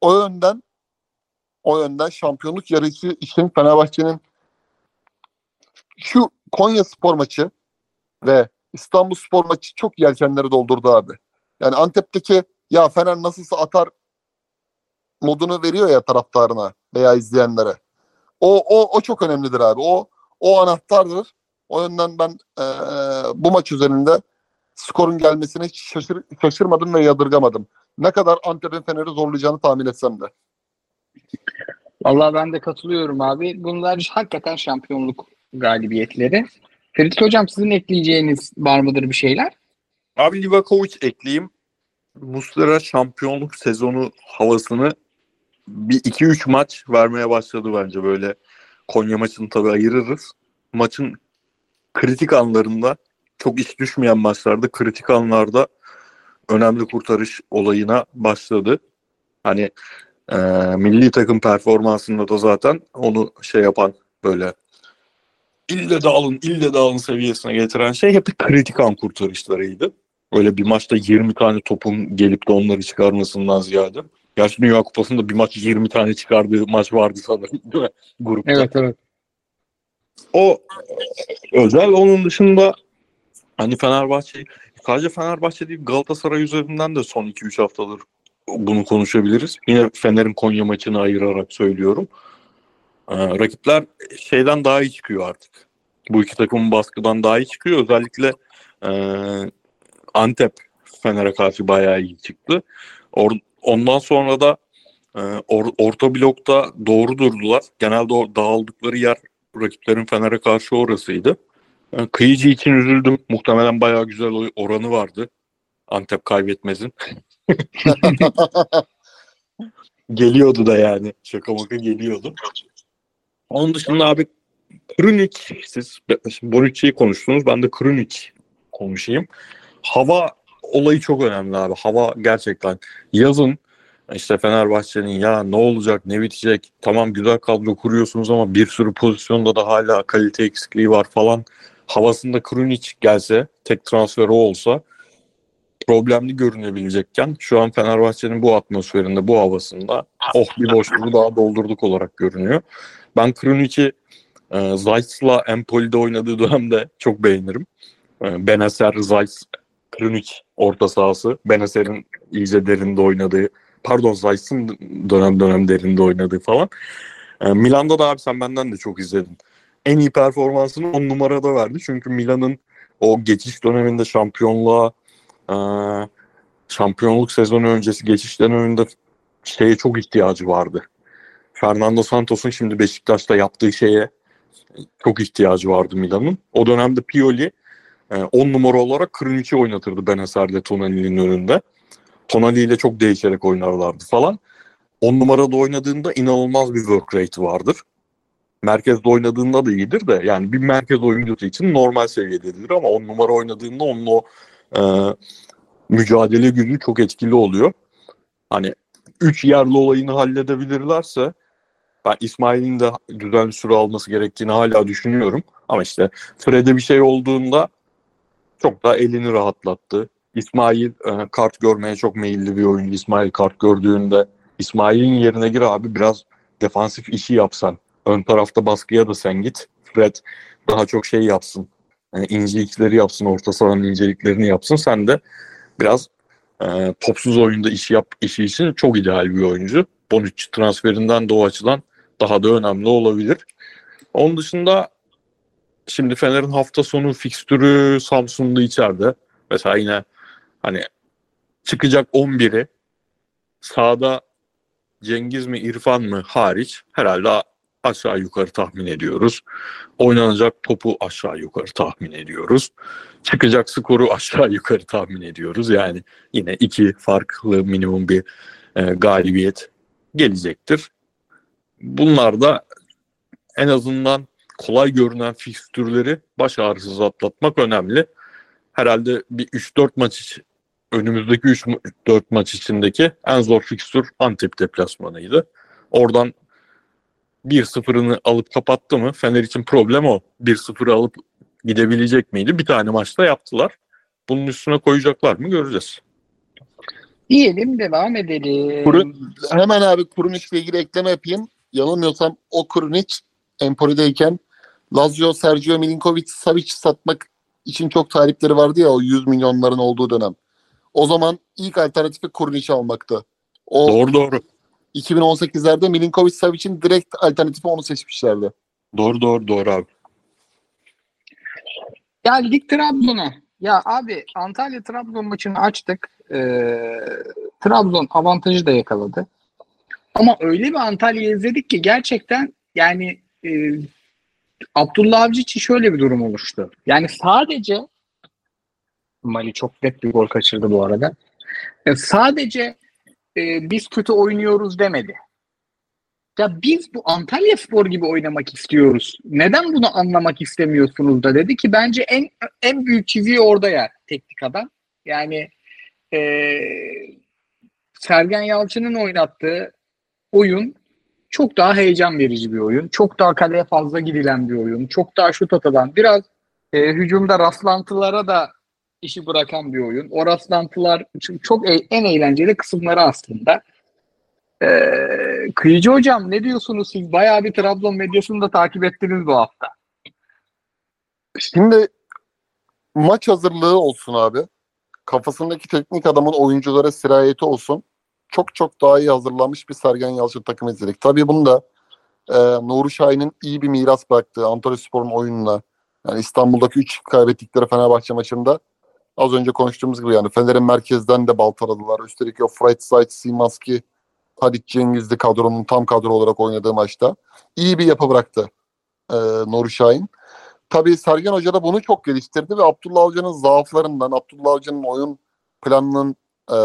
o yönden o yönden şampiyonluk yarışı için Fenerbahçe'nin şu Konya spor maçı ve İstanbul spor maçı çok yelkenleri doldurdu abi. Yani Antep'teki ya Fener nasılsa atar modunu veriyor ya taraftarına veya izleyenlere. O o o çok önemlidir abi. O o anahtardır. O yönden ben eee, bu maç üzerinde skorun gelmesine hiç şaşır, şaşırmadım ve yadırgamadım. Ne kadar Antep'in Fener'i zorlayacağını tahmin etsem de. Vallahi ben de katılıyorum abi. Bunlar hakikaten şampiyonluk galibiyetleri. Ferit Hocam sizin ekleyeceğiniz var mıdır bir şeyler? Abi Livakovic ekleyeyim. Muslera şampiyonluk sezonu havasını bir 2-3 maç vermeye başladı bence böyle. Konya maçını tabii ayırırız. Maçın kritik anlarında çok iş düşmeyen maçlarda kritik anlarda önemli kurtarış olayına başladı. Hani e, milli takım performansında da zaten onu şey yapan böyle ille de alın ille de alın seviyesine getiren şey hep kritik an kurtarışlarıydı. Öyle bir maçta 20 tane topun gelip de onları çıkarmasından ziyade. Gerçi Dünya Kupası'nda bir maç 20 tane çıkardığı maç vardı sanırım değil mi? *laughs* Grupta. evet. O özel. Onun dışında hani Fenerbahçe sadece Fenerbahçe değil Galatasaray üzerinden de son 2-3 haftadır bunu konuşabiliriz. Yine Fener'in Konya maçını ayırarak söylüyorum. Ee, rakipler şeyden daha iyi çıkıyor artık. Bu iki takımın baskıdan daha iyi çıkıyor. Özellikle e, Antep Fener'e karşı bayağı iyi çıktı. Or- ondan sonra da e, or- orta blokta doğru durdular. Genelde o dağıldıkları yer rakiplerin Fener'e karşı orasıydı. E, Kıyıcı için üzüldüm. Muhtemelen bayağı güzel oranı vardı. Antep kaybetmezin. *laughs* Geliyordu da yani. Şaka maka geliyordu. Onun dışında abi Krunic, siz Bonucci'yi konuştunuz. Ben de Krunic konuşayım. Hava olayı çok önemli abi. Hava gerçekten yazın işte Fenerbahçe'nin ya ne olacak ne bitecek tamam güzel kadro kuruyorsunuz ama bir sürü pozisyonda da hala kalite eksikliği var falan. Havasında Krunic gelse tek transferi olsa problemli görünebilecekken şu an Fenerbahçe'nin bu atmosferinde bu havasında oh bir boşluğu daha doldurduk olarak görünüyor. Ben Krunic'i e, Zayt'la Empoli'de oynadığı dönemde çok beğenirim. E, Benacer, Zayt, Krunic orta sahası. Benacer'in iyice derinde oynadığı pardon Zayt'ın dönem dönem derinde oynadığı falan. E, Milan'da da abi sen benden de çok izledin. En iyi performansını on numarada verdi. Çünkü Milan'ın o geçiş döneminde şampiyonluğa e, şampiyonluk sezonu öncesi geçiş döneminde şeye çok ihtiyacı vardı. Fernando Santos'un şimdi Beşiktaş'ta yaptığı şeye çok ihtiyacı vardı Milan'ın. O dönemde Pioli 10 numara olarak Krunić'i oynatırdı Benacer'le Tonali'nin önünde. Tonali ile çok değişerek oynarlardı falan. 10 numarada oynadığında inanılmaz bir work rate vardır. Merkezde oynadığında da iyidir de yani bir merkez oyuncusu için normal seviyededir ama 10 numara oynadığında onun o e, mücadele gücü çok etkili oluyor. Hani 3 yerli olayını halledebilirlerse ben İsmail'in de düzenli süre alması gerektiğini hala düşünüyorum. Ama işte Fred'e bir şey olduğunda çok daha elini rahatlattı. İsmail e, kart görmeye çok meyilli bir oyuncu. İsmail kart gördüğünde İsmail'in yerine gir abi biraz defansif işi yapsan. Ön tarafta baskıya da sen git. Fred daha çok şey yapsın. Yani incelikleri yapsın. Orta sahanın inceliklerini yapsın. Sen de biraz e, topsuz oyunda işi yap işi için çok ideal bir oyuncu. Bonucci transferinden de o açıdan daha da önemli olabilir. Onun dışında şimdi Fener'in hafta sonu fikstürü Samsun'da içeride. Mesela yine hani çıkacak 11'i sahada Cengiz mi İrfan mı hariç herhalde aşağı yukarı tahmin ediyoruz. Oynanacak topu aşağı yukarı tahmin ediyoruz. Çıkacak skoru *laughs* aşağı yukarı tahmin ediyoruz. Yani yine iki farklı minimum bir e, galibiyet gelecektir. Bunlar da en azından kolay görünen fikstürleri baş ağrısız atlatmak önemli. Herhalde bir 3-4 maç için önümüzdeki 3-4 maç içindeki en zor fikstür Antep deplasmanıydı. Oradan 1-0'ını alıp kapattı mı Fener için problem o. 1-0'ı alıp gidebilecek miydi? Bir tane maçta yaptılar. Bunun üstüne koyacaklar mı göreceğiz. Diyelim devam edelim. Kurun, hemen abi Kurunic ile ilgili ekleme yapayım. Yanılmıyorsam o Kurunic Empoli'deyken Lazio Sergio Milinkovic Savic satmak için çok talipleri vardı ya o 100 milyonların olduğu dönem. O zaman ilk alternatifi Kurunic almaktı. O Doğru doğru. 2018'lerde Milinkovic Savic'in direkt alternatifi onu seçmişlerdi. Doğru doğru doğru abi. Geldik Trabzon'a. Ya abi Antalya Trabzon maçını açtık. Ee, Trabzon avantajı da yakaladı. Ama öyle bir Antalya'yı izledik ki gerçekten yani e, Abdullah Avcı için şöyle bir durum oluştu. Yani sadece Mali çok net bir gol kaçırdı bu arada. E, sadece e, biz kötü oynuyoruz demedi. Ya biz bu Antalya Spor gibi oynamak istiyoruz. Neden bunu anlamak istemiyorsunuz da dedi ki bence en en büyük çiziği orada ya teknik adam. Yani e, Sergen Yalçın'ın oynattığı oyun çok daha heyecan verici bir oyun. Çok daha kaleye fazla gidilen bir oyun. Çok daha şut atılan. Biraz e, hücumda rastlantılara da işi bırakan bir oyun. O rastlantılar çok e- en eğlenceli kısımları aslında. Ee, Kıyıcı hocam ne diyorsunuz siz? Bayağı bir Trabzon medyasını da takip ettiniz bu hafta. Şimdi maç hazırlığı olsun abi. Kafasındaki teknik adamın oyunculara sirayeti olsun. Çok çok daha iyi hazırlanmış bir Sergen Yalçın takımı izledik. Tabii bunu da e, Nuri Şahin'in iyi bir miras bıraktığı Antalyaspor'un oyununa yani İstanbul'daki 3 kaybettikleri Fenerbahçe maçında az önce konuştuğumuz gibi yani Fener'in merkezden de baltaladılar. Üstelik o Freizeit, Simanski, Tadic Cengizli kadronun tam kadro olarak oynadığı maçta iyi bir yapı bıraktı e, Nuri Şahin. Tabii Sergen Hoca da bunu çok geliştirdi ve Abdullah Avcı'nın zaaflarından, Abdullah Avcı'nın oyun planının e,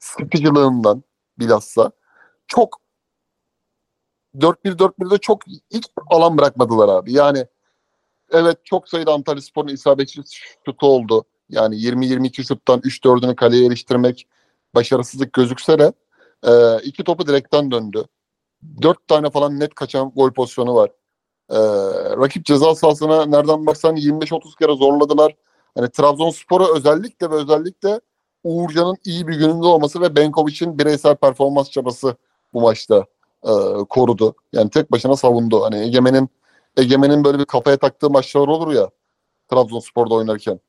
sıkıcılığından bilhassa çok 4-1-4-1'de çok hiç alan bırakmadılar abi. Yani evet çok sayıda Antalya Spor'un isabetçi şutu oldu. Yani 20-22 şuttan 3-4'ünü kaleye eriştirmek başarısızlık gözükse de e, iki topu direkten döndü. Dört tane falan net kaçan gol pozisyonu var. E, rakip ceza sahasına nereden baksan 25-30 kere zorladılar. Hani Trabzonspor'u özellikle ve özellikle Uğurcan'ın iyi bir gününde olması ve Benkovic'in bireysel performans çabası bu maçta e, korudu. Yani tek başına savundu. Hani Egemen'in Egemen'in böyle bir kafaya taktığı maçlar olur ya Trabzonspor'da oynarken.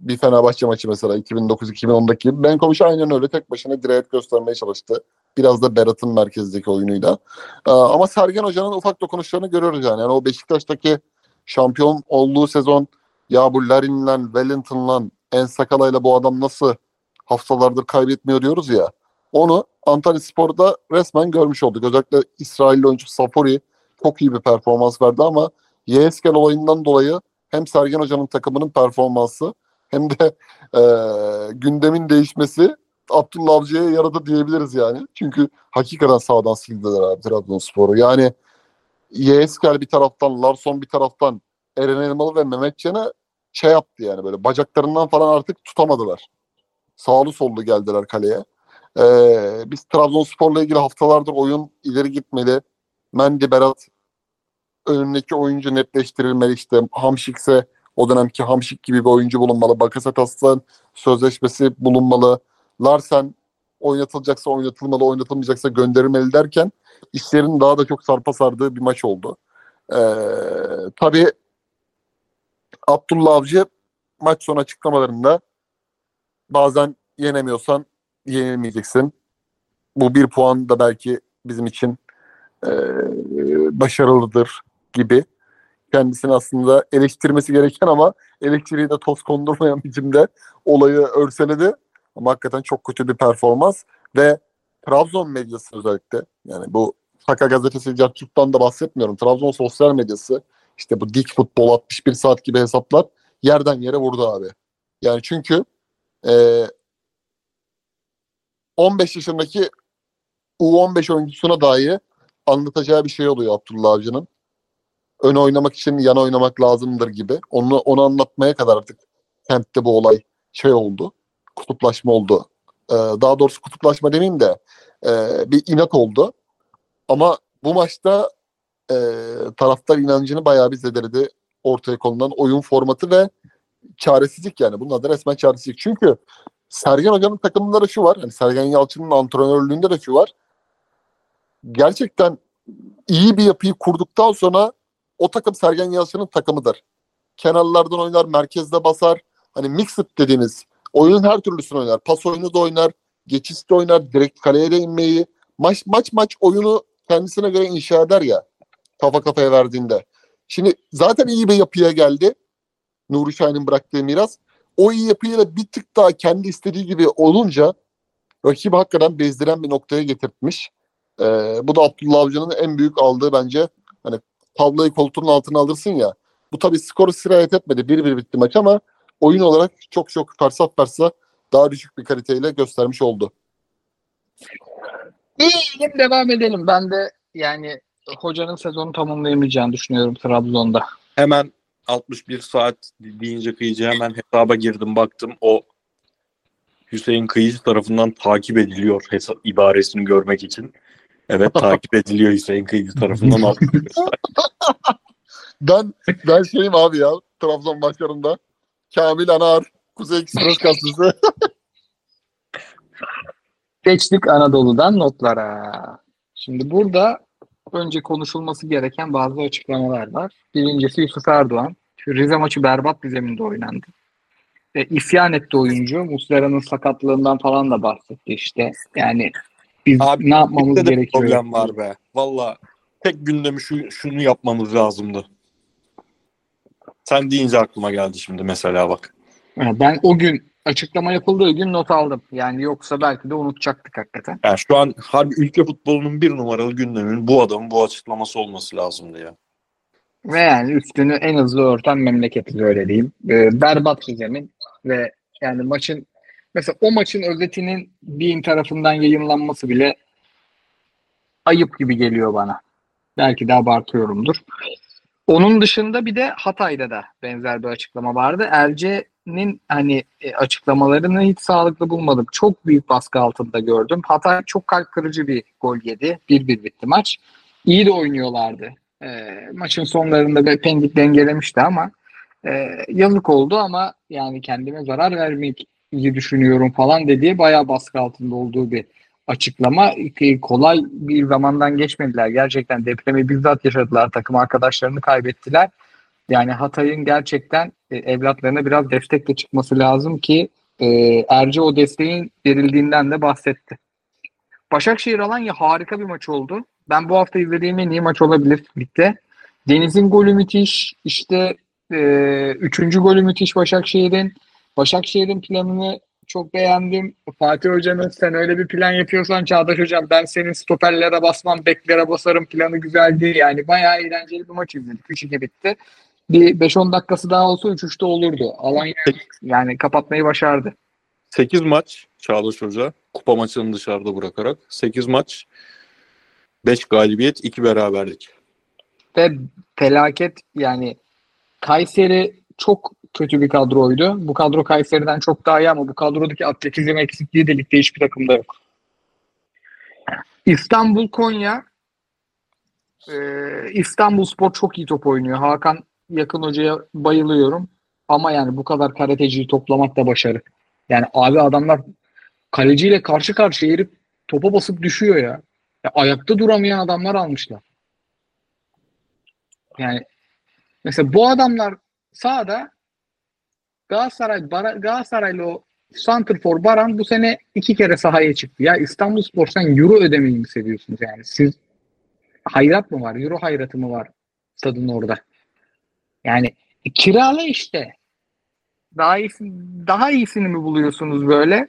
Bir Fenerbahçe maçı mesela 2009-2010'daki gibi. Benkovic aynen öyle tek başına dirayet göstermeye çalıştı. Biraz da Berat'ın merkezdeki oyunuyla. Ee, ama Sergen Hoca'nın ufak dokunuşlarını görüyoruz yani. yani o Beşiktaş'taki şampiyon olduğu sezon ya bu Larin'le, Wellington'la, Ensakala'yla bu adam nasıl haftalardır kaybetmiyor diyoruz ya. Onu Antalya Spor'da resmen görmüş olduk. Özellikle İsrailli oyuncu Safori çok iyi bir performans verdi ama Yeskel olayından dolayı hem Sergen Hoca'nın takımının performansı hem de e, gündemin değişmesi Abdullah Avcı'ya yaradı diyebiliriz yani. Çünkü hakikaten sağdan sildiler abi Trabzonspor'u. Yani Yeskel bir taraftan, Larson bir taraftan, Eren Elmalı ve Mehmetcan'ı şey yaptı yani böyle bacaklarından falan artık tutamadılar. Sağlı sollu geldiler kaleye. Ee, biz Trabzonspor'la ilgili haftalardır oyun ileri gitmeli. Mendy, Berat önündeki oyuncu netleştirilmeli işte Hamşik'se o dönemki Hamşik gibi bir oyuncu bulunmalı. Bakasetas'tan sözleşmesi bulunmalı. Larsen oynatılacaksa oynatılmalı, oynatılmayacaksa gönderilmeli derken işlerin daha da çok sarpa sardığı bir maç oldu. Ee, tabii Abdullah Avcı maç sonu açıklamalarında bazen yenemiyorsan yenilmeyeceksin. Bu bir puan da belki bizim için e, başarılıdır gibi. Kendisini aslında eleştirmesi gereken ama eleştiriyi de toz kondurmayan biçimde olayı örseledi. Ama hakikaten çok kötü bir performans ve Trabzon medyası özellikle yani bu Saka gazetesi Cartürk'tan da bahsetmiyorum. Trabzon sosyal medyası işte bu dik futbol 61 saat gibi hesaplar yerden yere vurdu abi. Yani çünkü e, 15 yaşındaki U15 oyuncusuna dahi anlatacağı bir şey oluyor Abdullah Avcı'nın. Ön oynamak için yan oynamak lazımdır gibi. Onu, onu anlatmaya kadar artık kentte bu olay şey oldu. Kutuplaşma oldu. Ee, daha doğrusu kutuplaşma demeyeyim de e, bir inat oldu. Ama bu maçta e, taraftar inancını bayağı bir zedeledi ortaya konulan oyun formatı ve çaresizlik yani. Bunun adı resmen çaresizlik. Çünkü Sergen Hoca'nın takımında da şu var. Hani Sergen Yalçın'ın antrenörlüğünde de şu var. Gerçekten iyi bir yapıyı kurduktan sonra o takım Sergen Yalçın'ın takımıdır. Kenarlardan oynar, merkezde basar. Hani mixed dediğimiz oyunun her türlüsünü oynar. Pas oyunu da oynar, geçiş de oynar, direkt kaleye de inmeyi. Maç maç maç oyunu kendisine göre inşa eder ya kafa kafaya verdiğinde. Şimdi zaten iyi bir yapıya geldi. Nuri Şahin'in bıraktığı miras. O iyi yapıyla bir tık daha kendi istediği gibi olunca rakibi hakikaten bezdiren bir noktaya getirtmiş. Ee, bu da Abdullah Avcı'nın en büyük aldığı bence hani tabloyu koltuğun altına alırsın ya. Bu tabii skoru sirayet etmedi. 1-1 bitti maç ama oyun olarak çok çok fersah fersah daha düşük bir kaliteyle göstermiş oldu. İyi devam edelim. Ben de yani hocanın sezonu tamamlayamayacağını düşünüyorum Trabzon'da. Hemen 61 saat deyince kıyıcı hemen hesaba girdim baktım o Hüseyin Kıyıcı tarafından takip ediliyor hesap ibaresini görmek için. Evet *laughs* takip ediliyor Hüseyin Kıyıcı tarafından. 61 saat. *laughs* Ben ben şeyim abi ya Trabzon maçlarında. Kamil Anar, Kuzey Ekspres gazetesi. *laughs* Geçtik Anadolu'dan notlara. Şimdi burada önce konuşulması gereken bazı açıklamalar var. Birincisi Yusuf Erdoğan. Rize maçı berbat bir zeminde oynandı. E, isyan etti oyuncu. Muslera'nın sakatlığından falan da bahsetti işte. Yani biz Abi, ne yapmamız de gerekiyor? problem var be. Valla tek gündemi şu, şunu yapmamız lazımdı. Sen deyince aklıma geldi şimdi mesela bak. Ben o gün açıklama yapıldığı gün not aldım. Yani yoksa belki de unutacaktık hakikaten. Yani şu an harbi ülke futbolunun bir numaralı gündeminin bu adamın bu açıklaması olması lazımdı ya. Ve yani üstünü en hızlı örten memleketiz öyle diyeyim. Ee, berbat bir zemin ve yani maçın mesela o maçın özetinin BİM tarafından yayınlanması bile ayıp gibi geliyor bana. Belki de abartıyorumdur. Onun dışında bir de Hatay'da da benzer bir açıklama vardı. Elce'nin hani e, açıklamalarını hiç sağlıklı bulmadım. Çok büyük baskı altında gördüm. Hatay çok kalp kırıcı bir gol yedi. 1-1 bitti maç. İyi de oynuyorlardı. E, maçın sonlarında Pendik dengelemişti ama e, yazık oldu ama yani kendime zarar vermeyi düşünüyorum falan dediği bayağı baskı altında olduğu bir açıklama. Kolay bir zamandan geçmediler. Gerçekten depremi bizzat yaşadılar. Takım arkadaşlarını kaybettiler. Yani Hatay'ın gerçekten e, evlatlarına biraz destekle çıkması lazım ki e, Erce o desteğin verildiğinden de bahsetti. Başakşehir Alanya harika bir maç oldu. Ben bu hafta izlediğim en iyi maç olabilir ligde. Deniz'in golü müthiş. İşte e, üçüncü golü müthiş Başakşehir'in. Başakşehir'in planını çok beğendim. Fatih Hoca'nın sen öyle bir plan yapıyorsan Çağdaş Hocam ben senin stoperlere basmam, beklere basarım planı güzeldi. Yani bayağı eğlenceli bir maç izledik. 3-2 bitti. Bir 5-10 dakikası daha olsa 3-3'te olurdu. Alanya yani kapatmayı başardı. 8 maç Çağdaş Hoca kupa maçını dışarıda bırakarak 8 maç 5 galibiyet 2 beraberlik. Ve felaket yani Kayseri çok kötü bir kadroydu. Bu kadro Kayseri'den çok daha iyi ama bu kadrodaki atletizm eksikliği de ligde hiçbir takımda yok. İstanbul Konya ee, İstanbul Spor çok iyi top oynuyor. Hakan Yakın Hoca'ya bayılıyorum. Ama yani bu kadar karateciyi toplamak da başarı. Yani abi adamlar kaleciyle karşı karşıya herif topa basıp düşüyor ya. ya ayakta duramayan adamlar almışlar. Yani mesela bu adamlar sahada Galatasaray Galatasaraylı o Santrfor Baran bu sene iki kere sahaya çıktı. Ya İstanbulspor sen euro ödemeyi mi seviyorsunuz yani? Siz hayrat mı var? Euro hayratı mı var stadın orada? Yani e, kirala işte. Daha iyisi, daha iyisini mi buluyorsunuz böyle?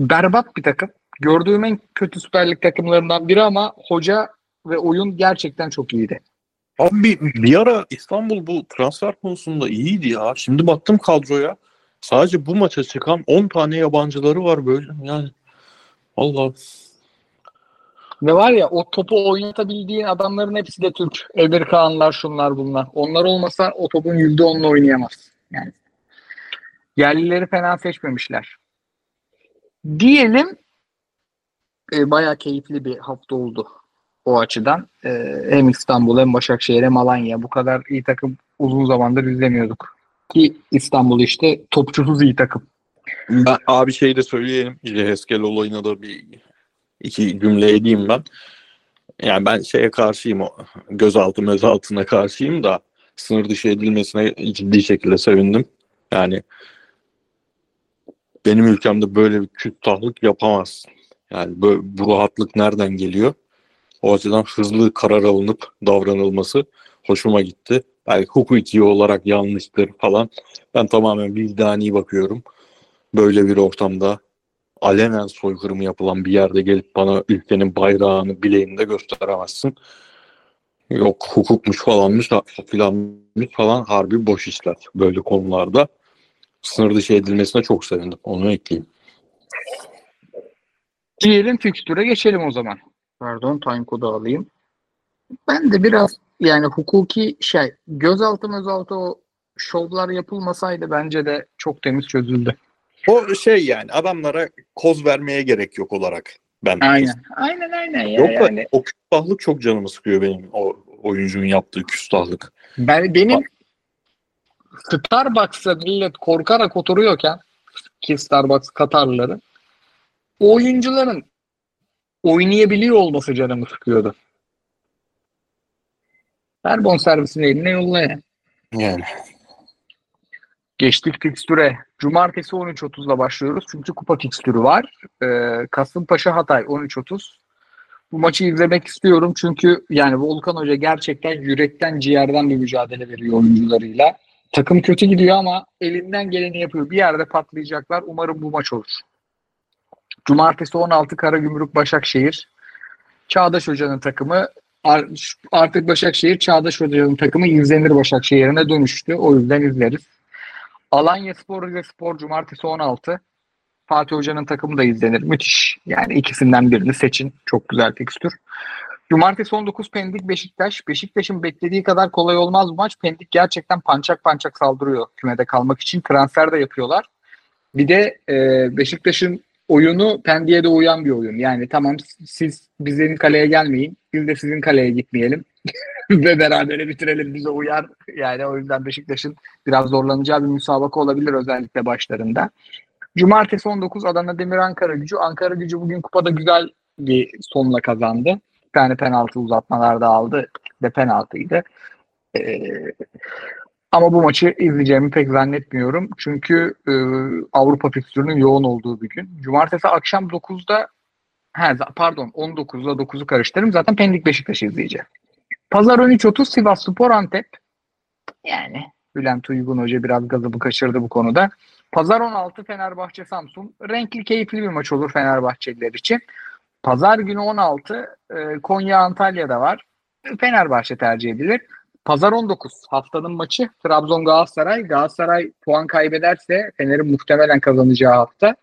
Berbat bir takım. gördüğüm en kötü Süper Lig takımlarından biri ama hoca ve oyun gerçekten çok iyiydi. Abi bir, bir ara İstanbul bu transfer konusunda iyiydi ya. Şimdi baktım kadroya. Sadece bu maça çıkan 10 tane yabancıları var böyle. Yani Allah Ve var ya o topu oynatabildiğin adamların hepsi de Türk. Emir Kağanlar şunlar bunlar. Onlar olmasa o topun %10'unu oynayamaz. Yani yerlileri fena seçmemişler. Diyelim e, bayağı keyifli bir hafta oldu o açıdan. E, hem İstanbul hem Başakşehir hem Alanya. Bu kadar iyi takım uzun zamandır izlemiyorduk. Ki İstanbul işte topçusuz iyi takım. Ben abi şey de söyleyelim. Heskel olayına da bir iki cümle edeyim ben. Yani ben şeye karşıyım gözaltı mezaltına karşıyım da sınır dışı edilmesine ciddi şekilde sevindim. Yani benim ülkemde böyle bir küstahlık yapamazsın. Yani bu, bu rahatlık nereden geliyor? O açıdan hızlı karar alınıp davranılması hoşuma gitti. Belki hukuki olarak yanlıştır falan. Ben tamamen vicdani bakıyorum. Böyle bir ortamda alenen soykırımı yapılan bir yerde gelip bana ülkenin bayrağını bileğinde gösteremezsin. Yok hukukmuş falanmış filanmış falan harbi boş işler böyle konularda. Sınır dışı edilmesine çok sevindim. Onu ekleyeyim. Diyelim fikstüre geçelim o zaman. Pardon time kodu alayım. Ben de biraz yani hukuki şey gözaltı mözaltı o şovlar yapılmasaydı bence de çok temiz çözüldü. O şey yani adamlara koz vermeye gerek yok olarak ben. Aynen. Aynen aynen ya. Yok da yani. o küstahlık çok canımı sıkıyor benim o oyuncunun yaptığı küstahlık. Ben benim Starbucks'a millet korkarak oturuyorken ki Starbucks Katarlıları o oyuncuların oynayabiliyor olması canımı sıkıyordu. Ver bonservisini eline yolla ya. Yani. Geçtik fikstüre. Cumartesi 13.30'da başlıyoruz. Çünkü kupa fikstürü var. Ee, Kasımpaşa Hatay 13.30. Bu maçı izlemek istiyorum çünkü yani Volkan Hoca gerçekten yürekten ciğerden bir mücadele veriyor oyuncularıyla. Takım kötü gidiyor ama elinden geleni yapıyor. Bir yerde patlayacaklar. Umarım bu maç olur. Cumartesi 16 Karagümrük Başakşehir. Çağdaş Hoca'nın takımı artık Başakşehir Çağdaş Hoca'nın takımı izlenir Başakşehir'ine dönüştü. O yüzden izleriz. Alanya Spor Rize Spor Cumartesi 16. Fatih Hoca'nın takımı da izlenir. Müthiş. Yani ikisinden birini seçin. Çok güzel fikstür. Cumartesi 19 Pendik Beşiktaş. Beşiktaş'ın beklediği kadar kolay olmaz bu maç. Pendik gerçekten pançak pançak saldırıyor kümede kalmak için. Transfer de yapıyorlar. Bir de e, Beşiktaş'ın oyunu Pendik'e de uyan bir oyun. Yani tamam siz bizim kaleye gelmeyin. Biz de sizin kaleye gitmeyelim. *laughs* Ve beraber bitirelim bize uyar. Yani o yüzden Beşiktaş'ın biraz zorlanacağı bir müsabaka olabilir özellikle başlarında. Cumartesi 19 Adana Demir Ankara gücü. Ankara gücü bugün kupada güzel bir sonla kazandı. Bir tane penaltı uzatmalarda aldı ve penaltıydı. Ee, ama bu maçı izleyeceğimi pek zannetmiyorum. Çünkü e, Avrupa fikstürünün yoğun olduğu bir gün. Cumartesi akşam 9'da he, pardon 19'da 9'u karıştırırım. Zaten Pendik Beşiktaş'ı izleyeceğim. Pazar 13.30 Sivas Spor Antep. Yani Bülent Uygun Hoca biraz gazımı kaçırdı bu konuda. Pazar 16 Fenerbahçe Samsun. Renkli keyifli bir maç olur Fenerbahçeliler için. Pazar günü 16 e, Konya Antalya'da var. Fenerbahçe tercih edilir. Pazar 19 haftanın maçı Trabzon Galatasaray. Galatasaray puan kaybederse Fener'in muhtemelen kazanacağı hafta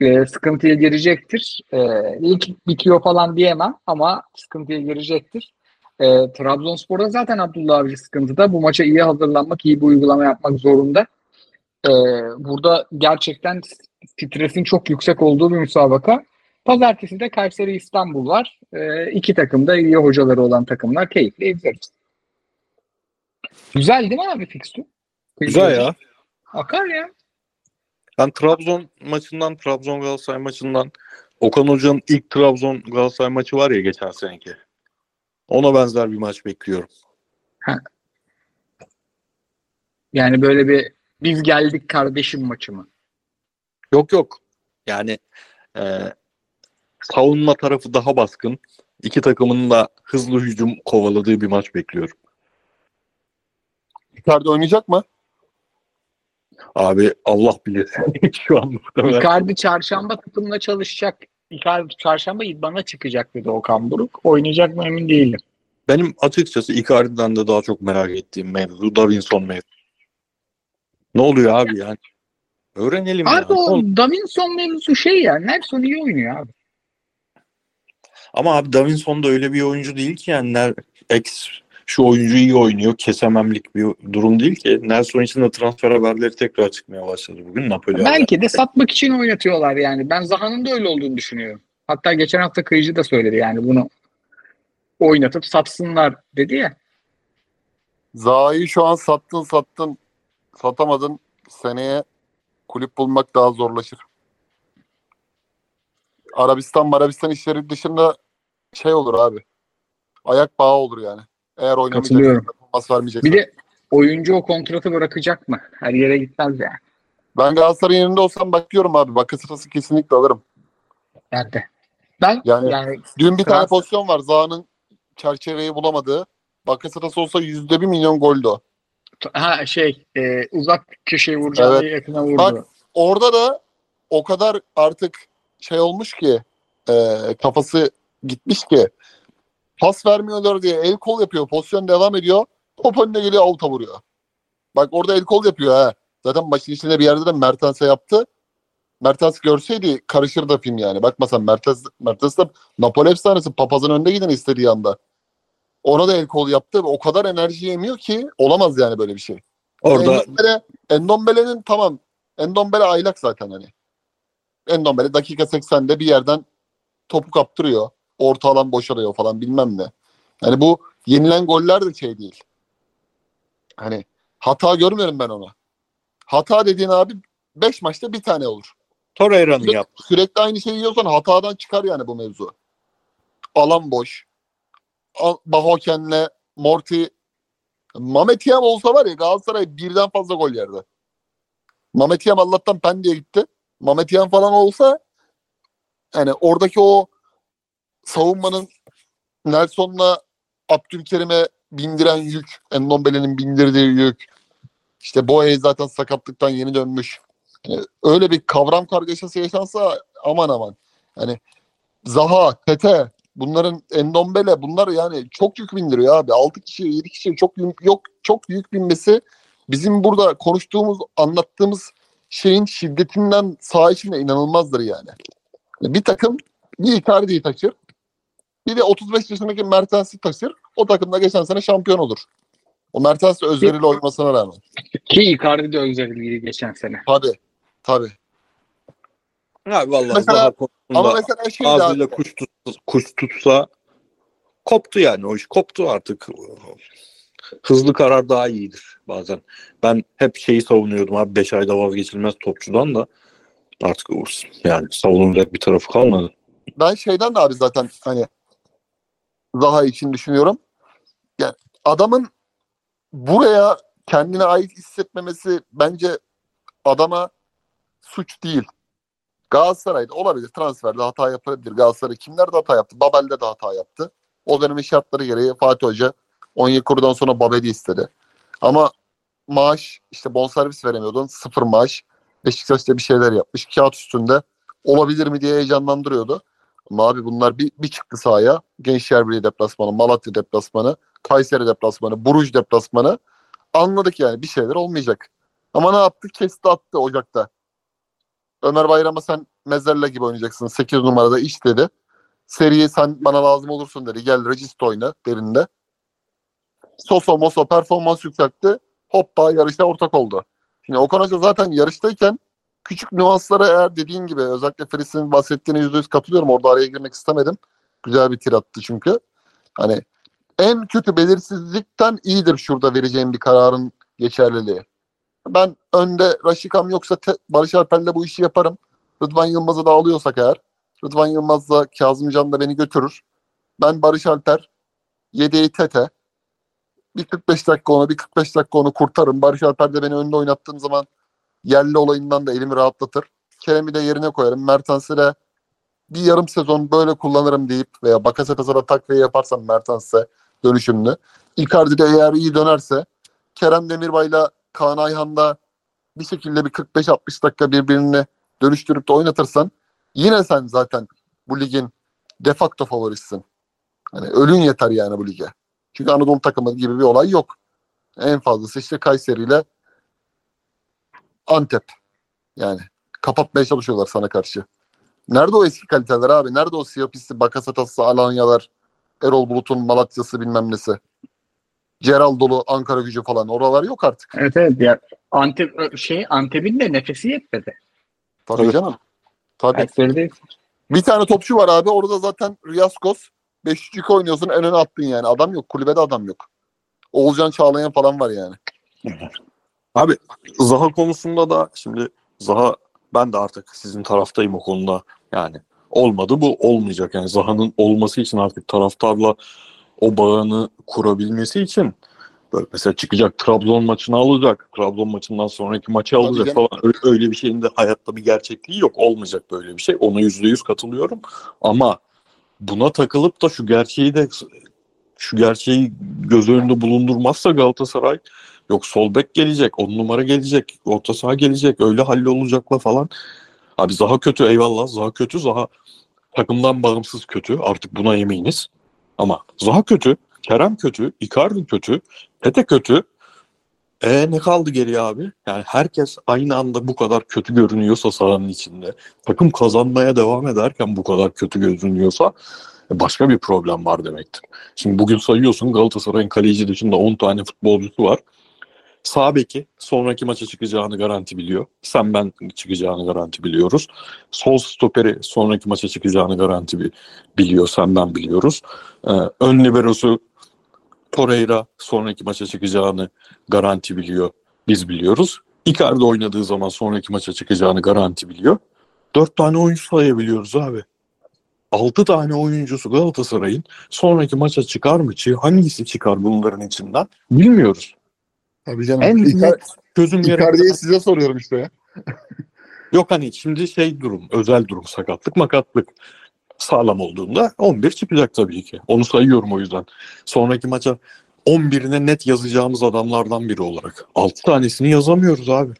e, sıkıntıya girecektir. E, ilk bitiyor falan diyemem ama sıkıntıya girecektir. E, Trabzonspor'da zaten Abdullah Avcı sıkıntıda. Bu maça iyi hazırlanmak, iyi bir uygulama yapmak zorunda. E, burada gerçekten stresin çok yüksek olduğu bir müsabaka. Pazartesi de Kayseri İstanbul var. E, iki takım da iyi hocaları olan takımlar. Keyifli izleriz. Güzel değil mi abi fikstür? Güzel ya. Akar ya. Ben Trabzon maçından, Trabzon Galatasaray maçından Okan Hoca'nın ilk Trabzon Galatasaray maçı var ya geçen seneki. Ona benzer bir maç bekliyorum. Ha. Yani böyle bir biz geldik kardeşim maçı mı? Yok yok. Yani e, savunma tarafı daha baskın. İki takımın da hızlı hücum kovaladığı bir maç bekliyorum. Icardi oynayacak mı? Abi Allah bilir. *laughs* Şu an muhtemelen. Icardi çarşamba takımla çalışacak Icardi çarşamba idmana çıkacak dedi Okan Buruk. Oynayacak mı emin değilim. Benim açıkçası Icardi'den de daha çok merak ettiğim mevzu Davinson mevzu. Ne oluyor abi yani? Öğrenelim ya. Abi o Davinson mevzusu şey ya. Nelson iyi oynuyor abi. Ama abi Davinson da öyle bir oyuncu değil ki yani ner, ex şu oyuncu iyi oynuyor kesememlik bir durum değil ki. Nelson için de transfer haberleri tekrar çıkmaya başladı bugün Napoli. Belki de satmak için oynatıyorlar yani. Ben Zaha'nın da öyle olduğunu düşünüyorum. Hatta geçen hafta Kıyıcı da söyledi yani bunu oynatıp satsınlar dedi ya. Zaha'yı şu an sattın sattın satamadın seneye kulüp bulmak daha zorlaşır. Arabistan Arabistan işleri dışında şey olur abi. Ayak bağı olur yani. Eğer performans vermeyeceksen. Bir de oyuncu o kontratı bırakacak mı? Her yere gitmez yani. Ben Galatasaray'ın yerinde olsam bakıyorum abi. Bakasırası kesinlikle alırım. Nerede? Ben Yani- yani, Dün bir tane pozisyon var. Zaha'nın çerçeveyi bulamadığı. Bakasırası olsa yüzde bir milyon goldü o. ha şey e, uzak köşeye vuracağını Evet. yakına vurdu. Bak, Orada da o kadar artık şey olmuş ki e, kafası gitmiş ki pas vermiyorlar diye el kol yapıyor. Pozisyon devam ediyor. Top önüne geliyor avuta vuruyor. Bak orada el kol yapıyor ha. Zaten maçın içinde bir yerde de Mertens'e yaptı. Mertens görseydi karışır da film yani. Bakmasan Mertens, Mertens de Napoli efsanesi papazın önünde giden istediği anda. Ona da el kol yaptı. O kadar enerji yemiyor ki olamaz yani böyle bir şey. Orada Endombele, Endombele'nin tamam. Endombele aylak zaten hani. Endombele dakika 80'de bir yerden topu kaptırıyor. Orta alan boşalıyor falan bilmem ne. Yani bu yenilen goller de şey değil. Hani hata görmüyorum ben ona. Hata dediğin abi 5 maçta bir tane olur. Torreira'nın yaptı. sürekli aynı şeyi yiyorsan hatadan çıkar yani bu mevzu. Alan boş. Bahoken'le Morty Mamet Yam olsa var ya Galatasaray birden fazla gol yerdi. Mamet Yam Allah'tan Pendik'e gitti. Mamet Yam falan olsa yani oradaki o savunmanın Nelson'la Abdülkerim'e bindiren yük, Endombele'nin bindirdiği yük. İşte Boye zaten sakatlıktan yeni dönmüş. Yani öyle bir kavram kargaşası yaşansa aman aman. Yani Zaha, Tete, bunların Endombele bunlar yani çok yük bindiriyor abi. 6 kişi, 7 kişi çok yük- yok çok yük binmesi bizim burada konuştuğumuz, anlattığımız şeyin şiddetinden saha içinde inanılmazdır yani. Bir takım bir Icardi'yi taşır. Bir de 35 yaşındaki Mertens'i taşır. O takımda geçen sene şampiyon olur. O Mertens de özveriyle oynamasına rağmen. Ki Icardi de özelliği geçen sene. Tabii. Tabii. Ya vallahi Mesela- daha konusunda Ama mesela şey ağzıyla abi, kuş, tut, kuş tutsa koptu yani o iş koptu artık. Hızlı karar daha iyidir bazen. Ben hep şeyi savunuyordum abi 5 ayda vazgeçilmez topçudan da artık yani savunulacak bir tarafı kalmadı. ben şeyden de abi zaten hani Zaha için düşünüyorum. Yani adamın buraya kendine ait hissetmemesi bence adama suç değil. Galatasaray'da olabilir. Transferde hata yapabilir. Galatasaray kimler de hata yaptı? Babel'de de hata yaptı. O dönemin şartları gereği Fatih Hoca Onyekuru'dan sonra Babel'i istedi. Ama maaş işte bonservis veremiyordun. Sıfır maaş. Beşiktaş'ta bir şeyler yapmış. Kağıt üstünde olabilir mi diye heyecanlandırıyordu. Ama abi bunlar bir, bir çıktı sahaya. Gençler Birliği deplasmanı, Malatya deplasmanı, Kayseri deplasmanı, Buruj deplasmanı. Anladık yani bir şeyler olmayacak. Ama ne yaptı? Kesti attı Ocak'ta. Ömer Bayram'a sen Mezella gibi oynayacaksın. 8 numarada iş dedi. Seriye sen bana lazım olursun dedi. Gel Regist oyna derinde. Soso Moso performans yükseltti. Hoppa yarışta ortak oldu. Şimdi Okan Hoca zaten yarıştayken küçük nüanslara eğer dediğin gibi özellikle Fris'in bahsettiğine yüzde yüz katılıyorum. Orada araya girmek istemedim. Güzel bir tir attı çünkü. Hani en kötü belirsizlikten iyidir şurada vereceğim bir kararın geçerliliği. Ben önde Raşikam yoksa te- Barış Alper'le bu işi yaparım. Rıdvan Yılmaz'ı da alıyorsak eğer. Rıdvan Yılmaz'la Kazımcan da beni götürür. Ben Barış Alper, yedeği Tete. Bir 45 dakika onu, bir 45 dakika onu kurtarırım. Barış Alper de beni önde oynattığım zaman yerli olayından da elimi rahatlatır. Kerem'i de yerine koyarım. Mertens'i de bir yarım sezon böyle kullanırım deyip veya Bakasetas'a da takviye yaparsam Mertens'e dönüşümlü. Icardi de eğer iyi dönerse Kerem Demirbay'la Kaan Ayhan'da bir şekilde bir 45-60 dakika birbirini dönüştürüp de oynatırsan yine sen zaten bu ligin de facto favorisin. Hani ölün yeter yani bu lige. Çünkü Anadolu takımı gibi bir olay yok. En fazlası işte Kayseri ile Antep. Yani kapatmaya çalışıyorlar sana karşı. Nerede o eski kaliteler abi? Nerede o Siyapis'i, Bakasetas'ı, Alanyalar, Erol Bulut'un Malatya'sı bilmem nesi. Ceraldoğlu, Ankara gücü falan. Oralar yok artık. Evet evet. Ya, Antep, şey, Antep'in de nefesi yetmedi. Tabii Evet. canım. Tabii. Kayseri'de Bir tane topçu var abi. Orada zaten Riyaskos. 5 oynuyorsun en öne attın yani. Adam yok. Kulübede adam yok. Oğulcan Çağlayan falan var yani. Abi Zaha konusunda da şimdi Zaha ben de artık sizin taraftayım o konuda. Yani olmadı bu olmayacak. Yani Zaha'nın olması için artık taraftarla o bağını kurabilmesi için böyle mesela çıkacak Trabzon maçını alacak. Trabzon maçından sonraki maçı Tabii alacak canım. falan. Öyle, öyle bir şeyin de hayatta bir gerçekliği yok. Olmayacak böyle bir şey. Ona yüzde yüz katılıyorum. Ama buna takılıp da şu gerçeği de şu gerçeği göz önünde bulundurmazsa Galatasaray Yok sol bek gelecek, on numara gelecek, orta saha gelecek, öyle hallolacakla falan. Abi Zaha kötü eyvallah. Zaha kötü. Zaha takımdan bağımsız kötü. Artık buna eminiz. Ama Zaha kötü, Kerem kötü, Icardi kötü, Tete kötü. E ne kaldı geriye abi? Yani herkes aynı anda bu kadar kötü görünüyorsa sahanın içinde, takım kazanmaya devam ederken bu kadar kötü görünüyorsa e, başka bir problem var demektir. Şimdi bugün sayıyorsun Galatasaray'ın kaleci dışında 10 tane futbolcusu var. Sağ beki sonraki maça çıkacağını garanti biliyor. Sen ben çıkacağını garanti biliyoruz. Sol stoperi sonraki maça çıkacağını garanti bi- biliyor. Sen ben biliyoruz. Ee, ön liberosu Torreira sonraki maça çıkacağını garanti biliyor. Biz biliyoruz. Icardi oynadığı zaman sonraki maça çıkacağını garanti biliyor. Dört tane oyuncu sayabiliyoruz abi. Altı tane oyuncusu Galatasaray'ın sonraki maça çıkar mı? Hangisi çıkar bunların içinden? Bilmiyoruz. Tabii canım. En İkar- net çözüm yeri- Icardi'yi size soruyorum işte ya. *laughs* Yok hani şimdi şey durum, özel durum, sakatlık, makatlık sağlam olduğunda 11 çıkacak tabii ki. Onu sayıyorum o yüzden. Sonraki maça 11'ine net yazacağımız adamlardan biri olarak. 6 tanesini yazamıyoruz abi.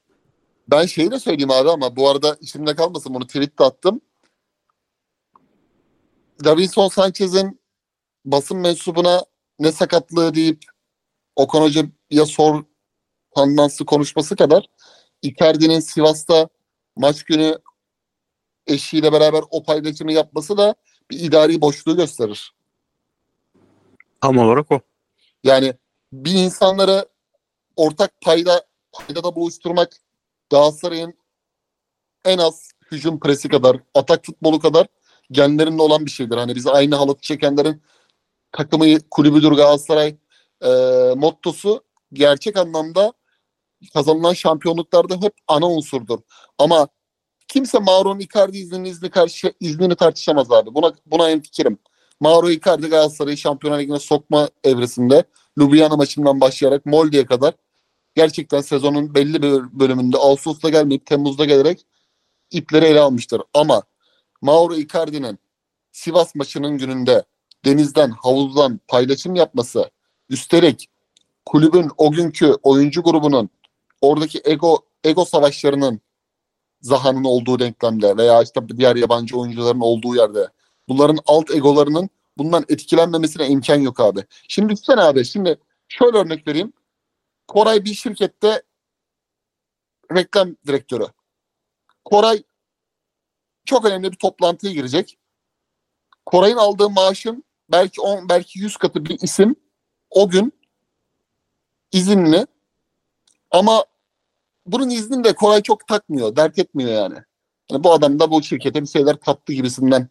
Ben şeyi de söyleyeyim abi ama bu arada içimde kalmasın bunu tweet'te attım. Davinson Sanchez'in basın mensubuna ne sakatlığı deyip Okan Hoca'ya sor tandansı konuşması kadar Icardi'nin Sivas'ta maç günü eşiyle beraber o paylaşımı yapması da bir idari boşluğu gösterir. Tam olarak o. Yani bir insanları ortak payda paydada buluşturmak Galatasaray'ın en az hücum presi kadar, atak futbolu kadar genlerinde olan bir şeydir. Hani bizi aynı halatı çekenlerin takımı kulübüdür Galatasaray e, mottosu gerçek anlamda kazanılan şampiyonluklarda hep ana unsurdur. Ama kimse Mauro Icardi iznini, izni karşı, iznini tartışamaz abi. Buna, buna en fikirim. Mauro Icardi Galatasaray'ı Şampiyonlar Ligi'ne sokma evresinde Ljubljana maçından başlayarak Molde'ye kadar gerçekten sezonun belli bir bölümünde Ağustos'ta gelmeyip Temmuz'da gelerek ipleri ele almıştır. Ama Mauro Icardi'nin Sivas maçının gününde denizden, havuzdan paylaşım yapması, üstelik kulübün o günkü oyuncu grubunun oradaki ego ego savaşlarının Zaha'nın olduğu denklemde veya işte diğer yabancı oyuncuların olduğu yerde bunların alt egolarının bundan etkilenmemesine imkan yok abi. Şimdi düşünsene abi şimdi şöyle örnek vereyim. Koray bir şirkette reklam direktörü. Koray çok önemli bir toplantıya girecek. Koray'ın aldığı maaşın belki 10 belki 100 katı bir isim o gün izinli ama bunun iznini de Koray çok takmıyor, dert etmiyor yani. yani bu adam da bu şirkete bir şeyler kattı gibisinden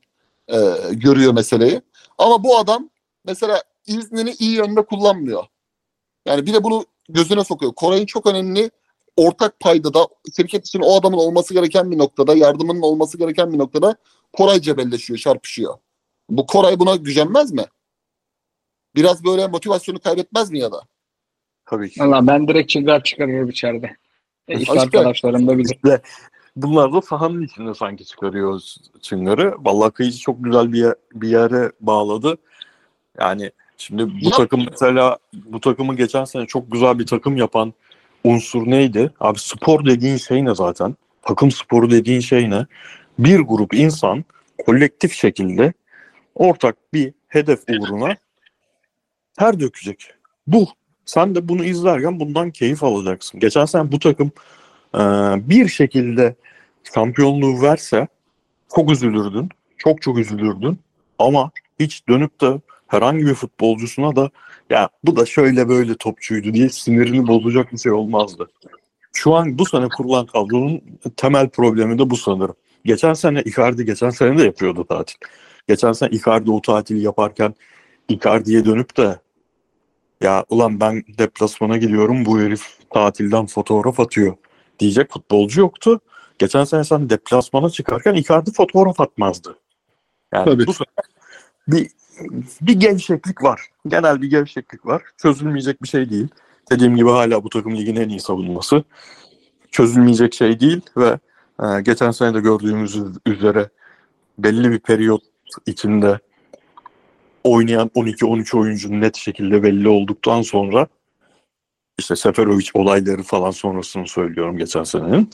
e, görüyor meseleyi. Ama bu adam mesela iznini iyi yönde kullanmıyor. Yani bir de bunu gözüne sokuyor. Koray'ın çok önemli ortak payda da şirket için o adamın olması gereken bir noktada, yardımının olması gereken bir noktada Koray cebelleşiyor, çarpışıyor. Bu Koray buna gücenmez mi? Biraz böyle motivasyonu kaybetmez mi ya da? Tabii ki. Valla ben direkt çılgar çıkarıyorum içeride. E, iş Başka- arkadaşlarım da bilir. İşte *laughs* bunlar da sahanın içinde sanki çıkarıyor Çıngar'ı. Vallahi Kıyıcı çok güzel bir, yer- bir yere bağladı. Yani şimdi bu Ya- takım mesela bu takımı geçen sene çok güzel bir takım yapan unsur neydi? Abi spor dediğin şey ne zaten? Takım sporu dediğin şey ne? Bir grup insan kolektif şekilde ortak bir hedef uğruna ter dökecek. Bu. Sen de bunu izlerken bundan keyif alacaksın. Geçen sene bu takım e, bir şekilde şampiyonluğu verse çok üzülürdün. Çok çok üzülürdün. Ama hiç dönüp de herhangi bir futbolcusuna da ya bu da şöyle böyle topçuydu diye sinirini bozacak bir şey olmazdı. Şu an bu sene kurulan kadronun temel problemi de bu sanırım. Geçen sene Icardi geçen sene de yapıyordu tatil. Geçen sene Icardi o tatili yaparken Icardi'ye dönüp de ya ulan ben deplasmana gidiyorum bu herif tatilden fotoğraf atıyor diyecek futbolcu yoktu. Geçen sene sen deplasmana çıkarken Icardi fotoğraf atmazdı. Yani Tabii. bu sene bir bir gevşeklik var. Genel bir gevşeklik var. Çözülmeyecek bir şey değil. Dediğim gibi hala bu takım ligin en iyi savunması. Çözülmeyecek şey değil ve e, geçen sene de gördüğümüz üzere belli bir periyot içinde oynayan 12-13 oyuncu net şekilde belli olduktan sonra işte Seferovic olayları falan sonrasını söylüyorum geçen senenin.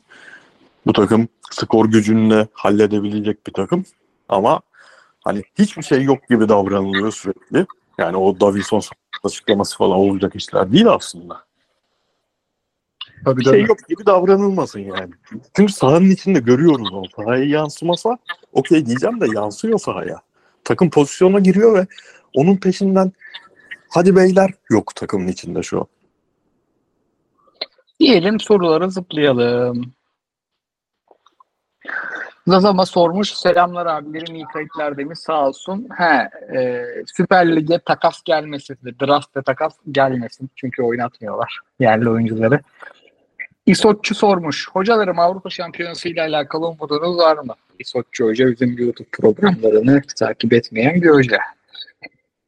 Bu takım skor gücünle halledebilecek bir takım ama hani hiçbir şey yok gibi davranılıyor sürekli. Yani o Davinson açıklaması falan olacak işler değil aslında. Tabii Bir şey yok gibi davranılmasın yani. Çünkü sahanın içinde görüyoruz onu. Sahaya yansımasa okey diyeceğim de yansıyor sahaya. Takım pozisyona giriyor ve onun peşinden hadi beyler yok takımın içinde şu an. Diyelim sorulara zıplayalım. Zazama sormuş. Selamlar abilerim iyi kayıtlar demiş sağ olsun. He, e, Süper Lig'e takas gelmesin. Draft'ta takas gelmesin. Çünkü oynatmıyorlar yerli oyuncuları. İsotçu sormuş. Hocalarım Avrupa Şampiyonası ile alakalı umudunuz var mı? İsotçu Hoca bizim YouTube programlarını takip etmeyen bir hoca.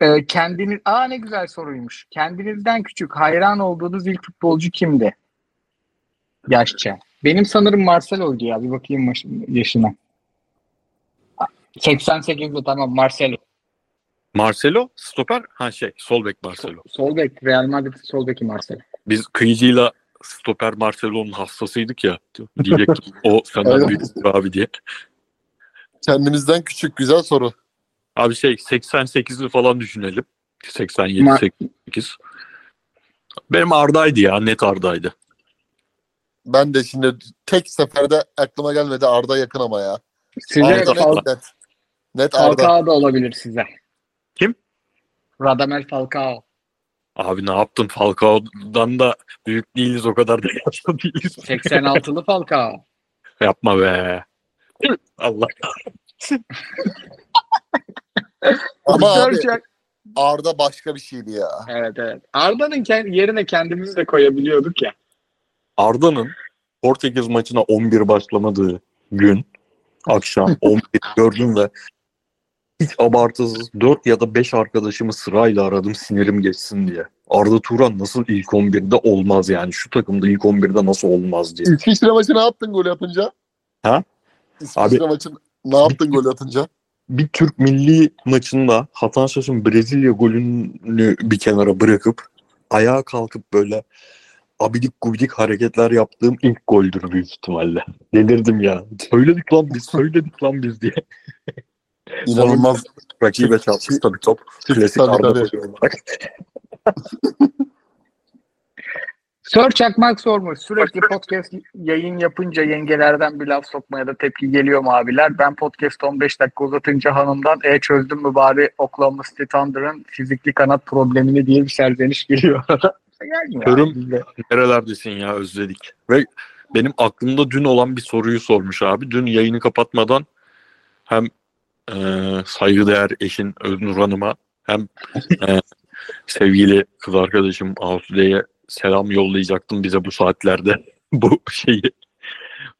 Ee, kendiniz, aa ne güzel soruymuş. Kendinizden küçük hayran olduğunuz ilk futbolcu kimdi? Yaşça. Benim sanırım Marcelo'ydu ya. Bir bakayım yaş- yaşına. 88'de tamam Marcelo. Marcelo stoper ha şey sol bek Marcelo. Sol bek. Real Madrid sol beki Marcelo. Biz kıyıcıyla stoper Marcelo'nun hastasıydık ya. Diyecektim o *laughs* senden büyüktür abi diye. Kendinizden küçük güzel soru. Abi şey 88'li falan düşünelim. 87 Ma- 88. Benim Arda'ydı ya net Arda'ydı. Ben de şimdi tek seferde aklıma gelmedi Arda yakın ama ya. Size Arda Fal- net. Net, net Arda. Falcao da olabilir size. Kim? Radamel Falcao. Abi ne yaptın Falcao'dan da büyük değiliz o kadar da yaşlı değiliz. 86'lı Falcao. *laughs* Yapma be. Allah. Ama abi. Arda başka bir şeydi ya. Evet evet. Arda'nın kend- yerine kendimizi de koyabiliyorduk ya. Arda'nın Portekiz maçına 11 başlamadığı gün akşam *laughs* 11 gördüm ve hiç abartısız 4 ya da 5 arkadaşımı sırayla aradım sinirim geçsin diye. Arda Turan nasıl ilk 11'de olmaz yani şu takımda ilk 11'de nasıl olmaz diye. İsviçre maçı ne yaptın gol atınca? Ha? İsviçre maçı ne yaptın gol atınca? bir Türk milli maçında Hasan Şaş'ın Brezilya golünü bir kenara bırakıp ayağa kalkıp böyle abidik gubidik hareketler yaptığım ilk goldür büyük ihtimalle. Delirdim ya. Söyledik lan biz, söyledik lan biz diye. İnanılmaz. Rakibe çarptı tabii top. Klasik Arda olarak. *laughs* Sör Çakmak sormuş. Sürekli podcast yayın yapınca yengelerden bir laf sokmaya da tepki geliyor mu abiler? Ben podcast 15 dakika uzatınca hanımdan e çözdüm mü bari Oklahoma City Thunder'ın fizikli kanat problemini diye bir serzeniş geliyor *laughs* bizde. Nerelerdesin ya özledik. Ve benim aklımda dün olan bir soruyu sormuş abi. Dün yayını kapatmadan hem e, saygıdeğer eşin Öznur Hanım'a hem e, sevgili kız arkadaşım Asude'ye selam yollayacaktım bize bu saatlerde *laughs* bu şeyi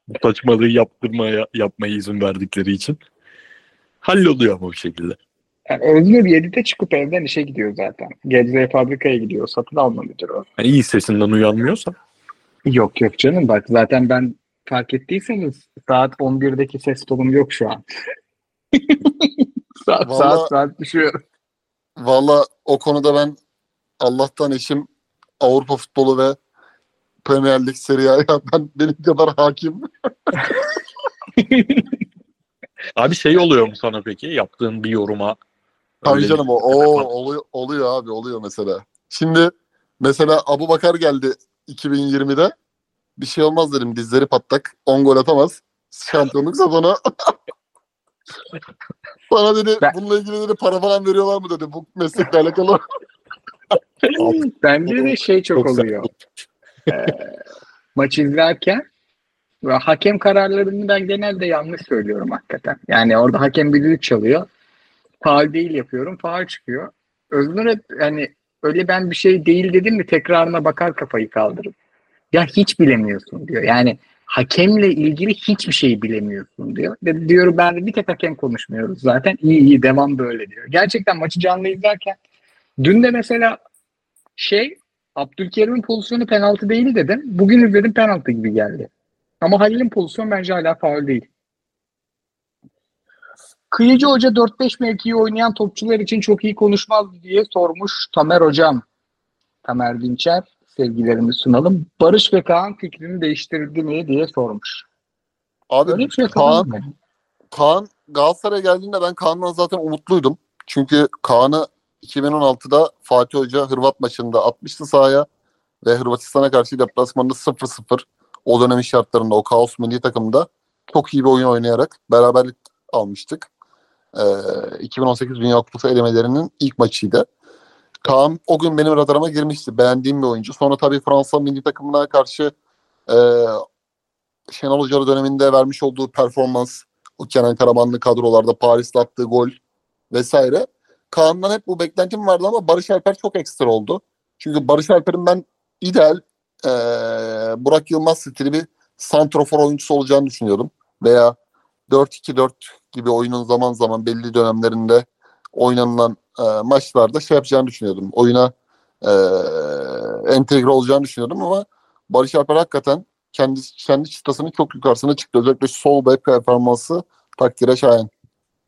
bu saçmalığı yaptırmaya yapmaya izin verdikleri için. Halloluyor ama bir şekilde. Yani Öznur 7'de çıkıp evden işe gidiyor zaten. Gebze'ye fabrikaya gidiyor. Satın alma müdürü o. Yani iyi sesinden uyanmıyorsa Yok yok canım bak zaten ben fark ettiyseniz saat 11'deki ses tonum yok şu an. *laughs* saat Vallahi- saat saat düşüyor. Valla o konuda ben Allah'tan eşim Avrupa futbolu ve Premier Lig Serie A'ya ben benim kadar hakim. *laughs* Abi şey oluyor mu sana peki yaptığın bir yoruma? Tabii canım o oluyor, oluyor abi oluyor mesela. Şimdi mesela Abu Bakar geldi 2020'de. Bir şey olmaz dedim dizleri patlak 10 gol atamaz. Şampiyonluk sezonu. *laughs* Bana dedi Ben- bununla ilgili dedi para falan veriyorlar mı dedi bu meslekle alakalı. *laughs* *laughs* Bende de şey çok, oluyor. Ee, maç izlerken ve hakem kararlarını ben genelde yanlış söylüyorum hakikaten. Yani orada hakem bir düdük çalıyor. Faal değil yapıyorum. Faal çıkıyor. Öznur hep yani öyle ben bir şey değil dedim mi tekrarına bakar kafayı kaldırıp. Ya hiç bilemiyorsun diyor. Yani hakemle ilgili hiçbir şey bilemiyorsun diyor. De, diyor ben de bir tek hakem konuşmuyoruz zaten. İyi iyi devam böyle diyor. Gerçekten maçı canlı izlerken dün de mesela şey Abdülkerim'in pozisyonu penaltı değil dedim. Bugün izledim penaltı gibi geldi. Ama Halil'in pozisyonu bence hala faul değil. Kıyıcı Hoca 4-5 mevkiyi oynayan topçular için çok iyi konuşmaz diye sormuş Tamer Hocam. Tamer Dinçer sevgilerimi sunalım. Barış ve Kaan fikrini değiştirdi mi diye sormuş. Abi Öyle bir şey Kaan? Kaan Galatasaray'a geldiğinde ben Kaan'dan zaten umutluydum. Çünkü Kaan'ı 2016'da Fatih Hoca Hırvat maçında atmıştı sahaya ve Hırvatistan'a karşı deplasmanda 0-0 o dönemin şartlarında o kaos milli takımda çok iyi bir oyun oynayarak beraberlik almıştık. Ee, 2018 Dünya Kupası elemelerinin ilk maçıydı. Kaan o gün benim radarıma girmişti. Beğendiğim bir oyuncu. Sonra tabii Fransa milli takımına karşı e, Şenol Hoca döneminde vermiş olduğu performans, o Kenan Karamanlı kadrolarda Paris'te attığı gol vesaire. Kaan'dan hep bu beklentim vardı ama Barış Alper çok ekstra oldu. Çünkü Barış Alper'in ben ideal e, Burak Yılmaz stili bir santrofor oyuncusu olacağını düşünüyordum. Veya 4-2-4 gibi oyunun zaman zaman belli dönemlerinde oynanılan e, maçlarda şey yapacağını düşünüyordum. Oyuna e, entegre olacağını düşünüyordum ama Barış Alper hakikaten kendi kendi çıtasının çok yukarısına çıktı. Özellikle sol bek performansı takdire şayan.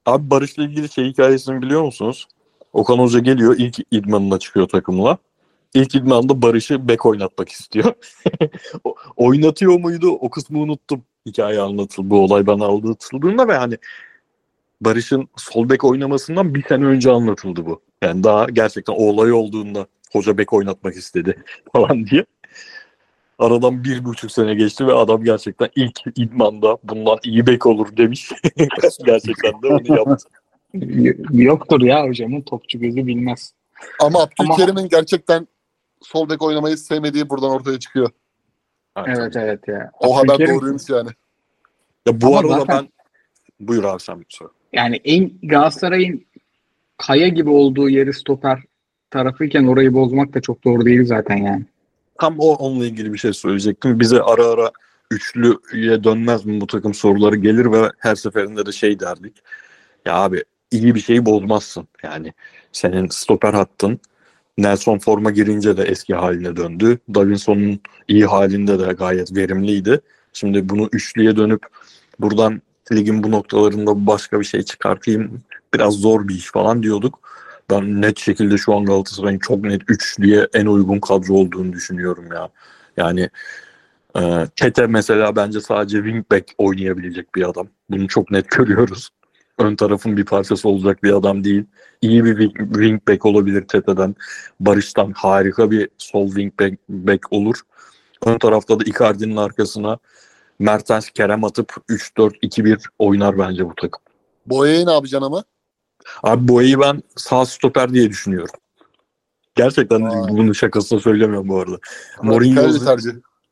Abi Barış'la ilgili şey hikayesini biliyor musunuz? Okan Hoca geliyor ilk idmanına çıkıyor takımla. İlk idmanda Barış'ı bek oynatmak istiyor. *laughs* Oynatıyor muydu? O kısmı unuttum. Hikaye anlatıldı. Bu olay bana anlatıldığında ve hani Barış'ın sol bek oynamasından bir sene önce anlatıldı bu. Yani daha gerçekten o olay olduğunda hoca bek oynatmak istedi *laughs* falan diye. Aradan bir buçuk sene geçti ve adam gerçekten ilk idmanda bundan iyi bek olur demiş. *laughs* gerçekten de onu yaptı. Yoktur ya hocamın topçu gözü bilmez. Ama Abdülkerim'in gerçekten sol bek oynamayı sevmediği buradan ortaya çıkıyor. Evet evet ya. O haber Abdülkerim- doğruymuş yani. Ya bu Ama arada zaten- ben buyur abi sen bir sor. yani en Galatasaray'ın kaya gibi olduğu yeri stoper tarafıyken orayı bozmak da çok doğru değil zaten yani. Tam o onunla ilgili bir şey söyleyecektim. Bize ara ara üçlüye dönmez mi bu takım soruları gelir ve her seferinde de şey derdik. Ya abi iyi bir şeyi bozmazsın. Yani senin stoper hattın Nelson forma girince de eski haline döndü. Davinson'un iyi halinde de gayet verimliydi. Şimdi bunu üçlüye dönüp buradan ligin bu noktalarında başka bir şey çıkartayım biraz zor bir iş falan diyorduk. Ben net şekilde şu an Galatasaray'ın çok net üçlüye en uygun kadro olduğunu düşünüyorum ya. Yani e, Tete mesela bence sadece wingback oynayabilecek bir adam. Bunu çok net görüyoruz. Ön tarafın bir parçası olacak bir adam değil. İyi bir wing- wingback olabilir Tete'den. Barış'tan harika bir sol wingback back olur. Ön tarafta da Icardi'nin arkasına Mertens Kerem atıp 3-4-2-1 oynar bence bu takım. Boya'yı ne yapacaksın ama? Abi Boya'yı ben sağ stoper diye düşünüyorum. Gerçekten Vay. bunu şakasına söylemiyorum bu arada. Mourinho.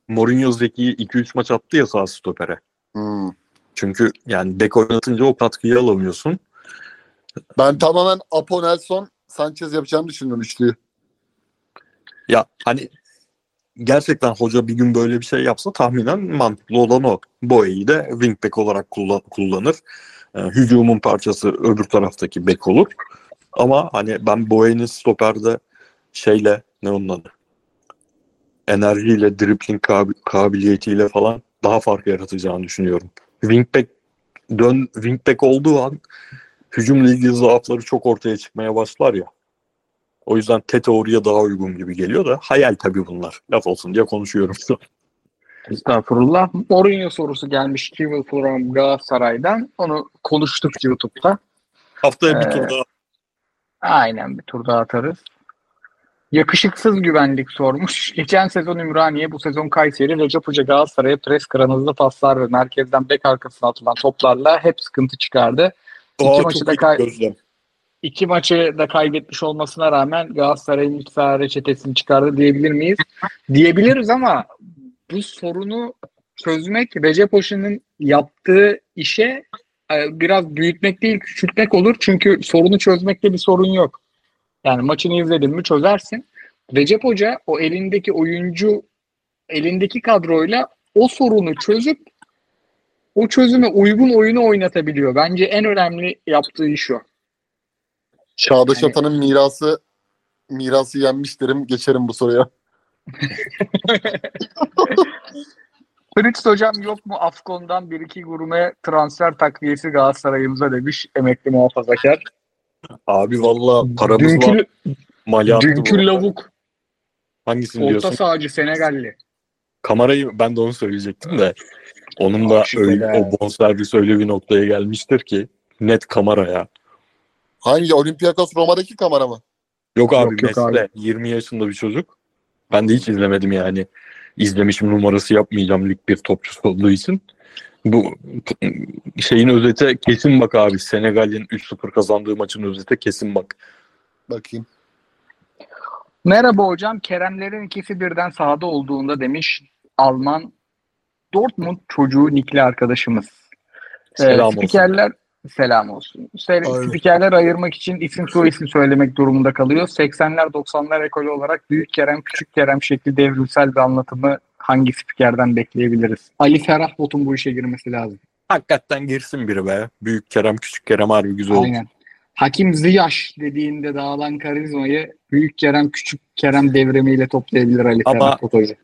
Mourinho Zeki'yi 2-3 maç attı ya sağ stopere. Hmm. Çünkü yani bek oynatınca o katkıyı alamıyorsun. Ben tamamen Apo Nelson Sanchez yapacağını düşündüm üçlüyü. Ya hani gerçekten hoca bir gün böyle bir şey yapsa tahminen mantıklı olan o. Boya'yı da wingback olarak kullan- kullanır. Ee, hücumun parçası öbür taraftaki bek olur. Ama hani ben Boya'nın stoperde şeyle ne onun? Enerjiyle, dribbling kabi- kabiliyetiyle falan daha fark yaratacağını düşünüyorum. Wingback dön wingback olduğu an hücumla ilgili zaafları çok ortaya çıkmaya başlar ya. O yüzden Tete oraya daha uygun gibi geliyor da hayal tabii bunlar. Laf olsun diye konuşuyorum. Estağfurullah. Mourinho sorusu gelmiş Kivel from Galatasaray'dan. Onu konuştuk YouTube'da. Haftaya bir Ee, tur daha. Aynen bir tur daha atarız. Yakışıksız güvenlik sormuş. *laughs* Geçen sezon Ümraniye, bu sezon Kayseri, Recep Hoca Galatasaray'a pres kranızlı paslar ve merkezden bek arkasına atılan toplarla hep sıkıntı çıkardı. İki Aa, maçı da kay- gözlem. İki maçı da kaybetmiş olmasına rağmen Galatasaray'ın iç saha reçetesini çıkardı diyebilir miyiz? Diyebiliriz ama bu sorunu çözmek Recep Hoca'nın yaptığı işe e, biraz büyütmek değil küçültmek olur. Çünkü sorunu çözmekte bir sorun yok. Yani maçını izledin mi çözersin. Recep Hoca o elindeki oyuncu elindeki kadroyla o sorunu çözüp o çözüme uygun oyunu oynatabiliyor. Bence en önemli yaptığı iş o. Çağdaş Yani- Atan'ın mirası mirası yenmiş derim. Geçerim bu soruya. *laughs* Fritz hocam yok mu Afkon'dan bir iki gurme transfer takviyesi Galatasaray'ımıza demiş emekli muhafazakar. Abi valla paramız var. Dünkü, Mali dünkü lavuk Hangisini orta diyorsun? sahacı Senegalli. Kamerayı ben de onu söyleyecektim de. Onun da öyle, o bonservis öyle bir noktaya gelmiştir ki net kamera ya. Hangi Olympiakos Roma'daki kamera mı? Yok abi Yok, yok de 20 yaşında bir çocuk. Ben de hiç izlemedim yani. İzlemişim numarası yapmayacağım lig bir topçusu olduğu için. Bu şeyin özete kesin bak abi. Senegal'in 3-0 kazandığı maçın özete kesin bak. Bakayım. Merhaba hocam Keremlerin ikisi birden sahada olduğunda demiş Alman Dortmund çocuğu Nikli arkadaşımız. Ee, Selam olsun. Selam olsun. Se-. Spikerler ayırmak için isim soy isim söylemek durumunda kalıyor. 80'ler 90'lar ekolü olarak Büyük Kerem Küçük Kerem şekli devrimsel bir anlatımı hangi spikerden bekleyebiliriz? Ali Ferah Bot'un bu işe girmesi lazım. Hakikaten girsin biri be. Büyük Kerem, küçük Kerem harbi güzel oldu. Aynen. Hakim Ziyaş dediğinde dağılan karizmayı Büyük Kerem Küçük Kerem devrimiyle toplayabilir Ali Ama- Ferah Bot hoca.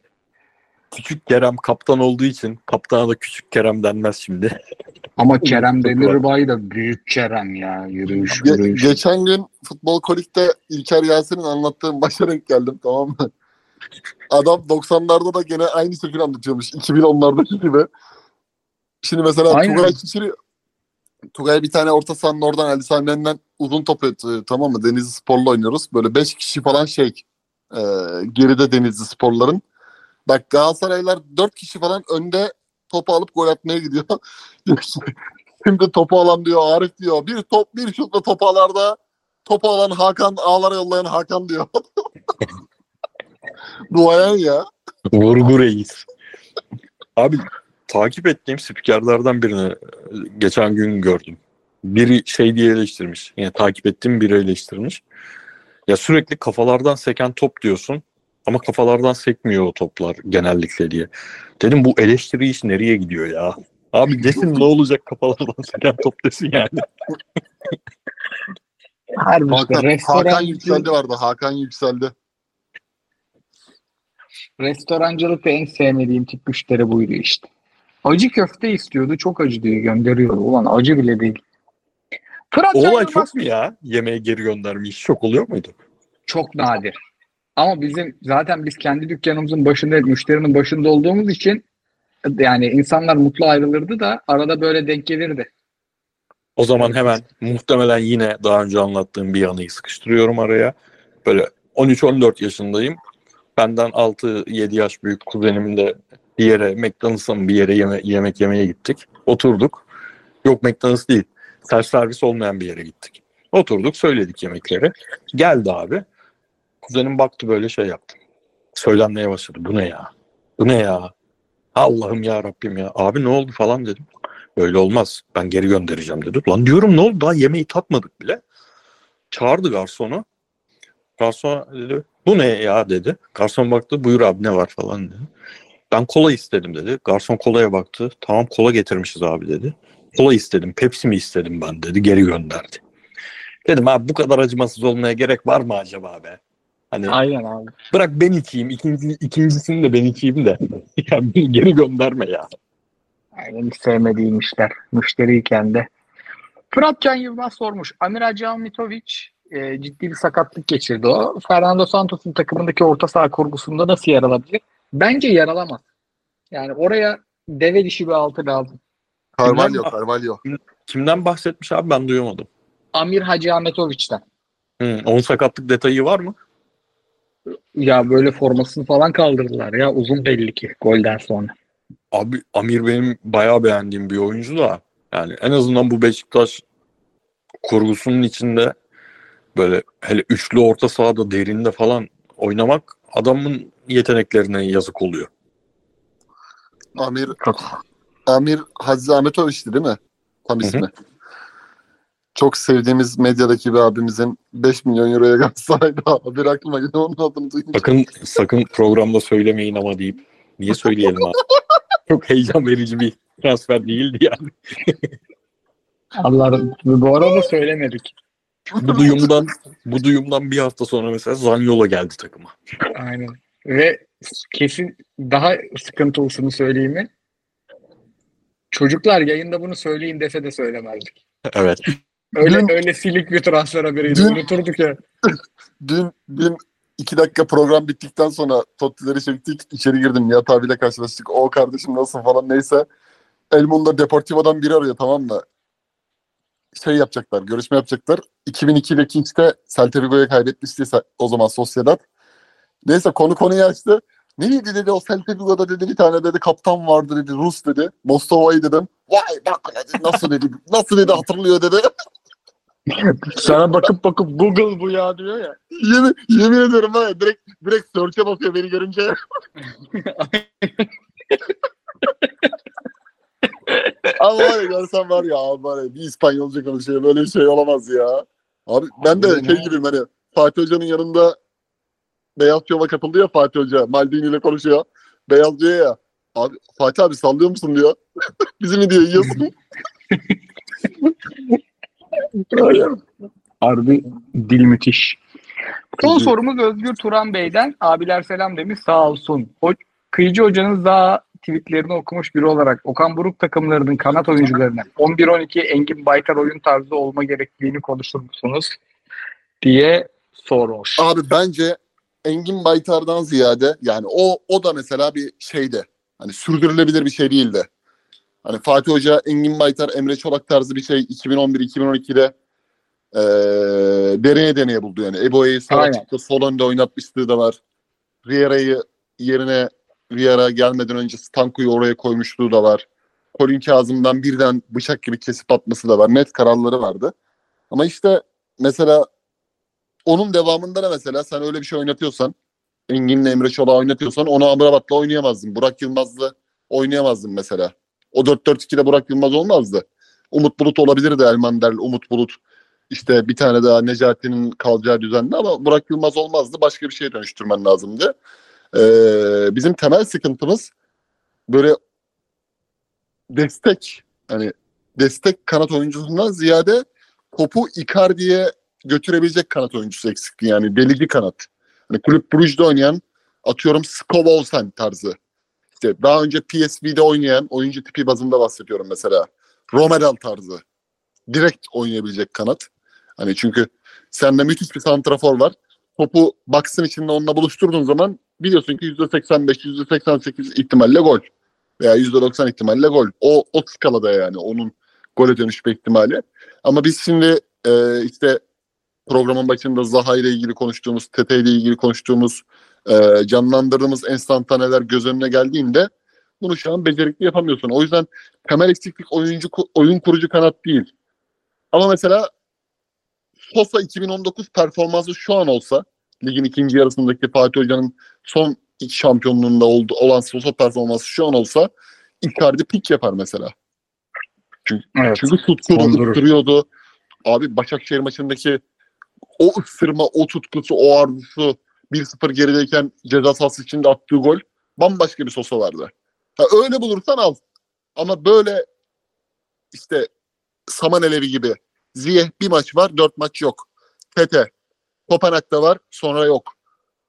Küçük Kerem kaptan olduğu için kaptana da küçük Kerem denmez şimdi. *laughs* Ama Kerem. Demirbay da büyük Kerem ya. Yürüyüş Ge- yürüyüş. geçen gün Futbol Kolik'te İlker Yasin'in anlattığı maça denk geldim tamam mı? Adam 90'larda da gene aynı şekilde anlatıyormuş. 2010'lardaki *laughs* gibi. Şimdi mesela Aynen. Tugay Çiçiri Tugay bir tane orta sahanın oradan Ali Sami'nden uzun top atıyor, tamam mı? Denizli Spor'la oynuyoruz. Böyle 5 kişi falan şey e, geride Denizli Spor'ların. Bak Galatasaraylar 4 kişi falan önde topu alıp gol atmaya gidiyor. *laughs* Şimdi topu alan diyor Arif diyor. Bir top bir şutla topu alarda topu alan Hakan ağlara yollayan Hakan diyor. *laughs* Duayen ya. Vurgu reis. Abi takip ettiğim spikerlerden birini e, geçen gün gördüm. Biri şey diye eleştirmiş. Yani takip ettiğim biri eleştirmiş. Ya sürekli kafalardan seken top diyorsun ama kafalardan sekmiyor o toplar genellikle diye. Dedim bu eleştiri iş nereye gidiyor ya? Abi desin ne olacak kafalardan seken top desin yani. Harbi Hakan, restoran, Hakan yükseldi vardı. Hakan yükseldi. restorancılıkta en sevmediğim tip müşteri buydu işte. Acı köfte istiyordu. Çok acı diye gönderiyordu. Ulan acı bile değil. Fırat olay çok mu ya? Yemeğe geri göndermiş. Çok oluyor muydu? çok nadir. Ama bizim zaten biz kendi dükkanımızın başında, müşterinin başında olduğumuz için yani insanlar mutlu ayrılırdı da arada böyle denk gelirdi. O zaman hemen muhtemelen yine daha önce anlattığım bir anıyı sıkıştırıyorum araya. Böyle 13-14 yaşındayım. Benden 6-7 yaş büyük kuzenimle bir yere McDonald's'a bir yere yeme- yemek yemeye gittik. Oturduk. Yok McDonald's değil. Self servis olmayan bir yere gittik. Oturduk söyledik yemekleri. Geldi abi. Kuzenim baktı böyle şey yaptı. Söylenmeye başladı. Bu ne ya? Bu ne ya? Allah'ım ya Rabbim ya. Abi ne oldu falan dedim. Böyle olmaz. Ben geri göndereceğim dedi. Lan diyorum ne oldu? Daha yemeği tatmadık bile. Çağırdı garsonu. Garson dedi bu ne ya dedi. Garson baktı buyur abi ne var falan dedi. Ben kola istedim dedi. Garson kolaya baktı. Tamam kola getirmişiz abi dedi. Kola istedim. Pepsi mi istedim ben dedi. Geri gönderdi. Dedim abi bu kadar acımasız olmaya gerek var mı acaba be? Hani Aynen abi. bırak ben içeyim. İkinci, ikincisini de ben içeyim de. *laughs* ya beni geri gönderme ya. Aynen hiç sevmediğim işler. Müşteriyken de. Fırat Can Yılmaz sormuş. Amir Can Mitovic e, ciddi bir sakatlık geçirdi o. Fernando Santos'un takımındaki orta saha kurgusunda nasıl yer alabilir? Bence yer alamaz. Yani oraya deve dişi bir altı lazım. Carvalho, Kimden- Carvalho. Kimden bahsetmiş abi ben duyamadım. Amir Hacı Ahmetoviç'ten. Hı, onun sakatlık detayı var mı? Ya böyle formasını falan kaldırdılar ya uzun belli ki golden sonra. Abi Amir benim bayağı beğendiğim bir oyuncu da yani en azından bu Beşiktaş kurgusunun içinde böyle hele üçlü orta sahada derinde falan oynamak adamın yeteneklerine yazık oluyor. Amir, Amir Hacı Ahmetoviç'ti değil mi? Tam Hı hı. Çok sevdiğimiz medyadaki bir abimizin 5 milyon euroya Galatasaray'da haberi aklıma geldi onun adını duyunca. Sakın sakın programda söylemeyin ama deyip niye söyleyelim abi? Çok heyecan verici bir transfer değildi yani. Allah bu arada söylemedik. Bu duyumdan bu duyumdan bir hafta sonra mesela Zaniolo geldi takıma. Aynen. Ve kesin daha sıkıntılısını söyleyeyim mi? Çocuklar yayında bunu söyleyin dese de söylemezdik. Evet. Öyle Dün- öyle silik bir transfer haberiydi. Dün- Unuturduk ya. *laughs* Dün, dün iki dakika program bittikten sonra Totti'leri çektik. İçeri girdim. Nihat abiyle karşılaştık. O kardeşim nasıl falan neyse. Elmon'da Deportivo'dan biri arıyor tamam mı? Şey yapacaklar, görüşme yapacaklar. 2002'deki işte Celta Vigo'ya kaybetmişti o zaman Sociedad. Neyse konu konuyu açtı. Neydi dedi o Celta Vigo'da dedi bir tane dedi kaptan vardı dedi Rus dedi. Mostova'yı dedim. Vay bak dedi nasıl dedi nasıl dedi hatırlıyor dedi. *laughs* Sana bakıp bakıp Google bu ya diyor ya. yemin, yemin ederim var ya direkt, direkt search'e basıyor beni görünce. *laughs* Ama var ya görsen var ya abi var ya bir İspanyolca konuşuyor böyle bir şey olamaz ya. Abi ben de Abi şey gibiyim hani Fatih Hoca'nın yanında Beyaz Şov'a katıldı ya Fatih Hoca. Maldini ile konuşuyor. Beyaz diyor ya. Abi Fatih abi sallıyor musun diyor. Bizi mi diyor yiyorsun. *laughs* Harbi dil müthiş. Son sorumuz Özgür Turan Bey'den. Abiler selam demiş sağ olsun. O, Kıyıcı hocanız daha tweetlerini okumuş biri olarak Okan Buruk takımlarının kanat oyuncularına 11-12 Engin Baytar oyun tarzı olma gerektiğini konuşur musunuz? diye sormuş. Abi bence Engin Baytar'dan ziyade yani o o da mesela bir şeyde hani sürdürülebilir bir şey değildi. Hani Fatih Hoca Engin Baytar, Emre Çolak tarzı bir şey 2011-2012'de eee deneye deneye buldu yani. Ebo'yu sola Aynen. çıktı, sol önde oynatmışlığı da var. Riera'yı yerine Riera gelmeden önce Stanko'yu oraya koymuşluğu da var. Colin Kazım'dan birden bıçak gibi kesip atması da var. Net kararları vardı. Ama işte mesela onun devamında da mesela sen öyle bir şey oynatıyorsan Engin'le Emre Çolak'ı oynatıyorsan onu Amrabat'la oynayamazdın. Burak Yılmaz'la oynayamazdın mesela. O 4-4-2'de Burak Yılmaz olmazdı. Umut Bulut olabilirdi Elmander, Umut Bulut. İşte bir tane daha Necati'nin kalacağı düzende ama Burak Yılmaz olmazdı. Başka bir şeye dönüştürmen lazımdı. Ee, bizim temel sıkıntımız böyle destek hani destek kanat oyuncusundan ziyade topu Icardi'ye götürebilecek kanat oyuncusu eksikti yani delici kanat. Hani kulüp Brugge'de oynayan atıyorum Skov Olsen tarzı. İşte daha önce PSV'de oynayan oyuncu tipi bazında bahsediyorum mesela. Romero tarzı. Direkt oynayabilecek kanat. Hani çünkü sende müthiş bir santrafor var. Topu box'ın içinde onunla buluşturduğun zaman biliyorsun ki %85, %88 ihtimalle gol. Veya %90 ihtimalle gol. O, o skalada yani onun gole dönüşme ihtimali. Ama biz şimdi e, işte programın başında Zaha ile ilgili konuştuğumuz, Tete ile ilgili konuştuğumuz, e, canlandırdığımız enstantaneler göz önüne geldiğinde bunu şu an becerikli yapamıyorsun. O yüzden temel eksiklik oyuncu oyun kurucu kanat değil. Ama mesela Sosa 2019 performansı şu an olsa ligin ikinci yarısındaki Fatih Hoca'nın son iki şampiyonluğunda oldu, olan Sosa performansı şu an olsa Icardi pik yapar mesela. Evet. Çünkü tutkuyordu. Abi Başakşehir maçındaki o ısırma, o tutkusu, o arzusu 1-0 gerideyken ceza sahası içinde attığı gol bambaşka bir sosa vardı. Ha, öyle bulursan al. Ama böyle işte saman elevi gibi Ziyeh bir maç var, dört maç yok. Tete, Kopenhag'da var, sonra yok.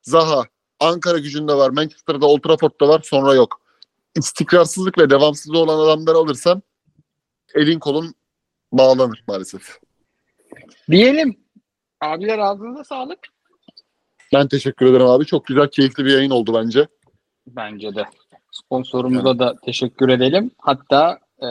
Zaha, Ankara gücünde var, Manchester'da, Old Trafford'da var, sonra yok. İstikrarsızlık ve devamsızlığı olan adamları alırsan elin kolun bağlanır maalesef. Diyelim. Abiler ağzınıza sağlık. Ben teşekkür ederim abi. Çok güzel, keyifli bir yayın oldu bence. Bence de. Sponsorumuza da teşekkür edelim. Hatta e,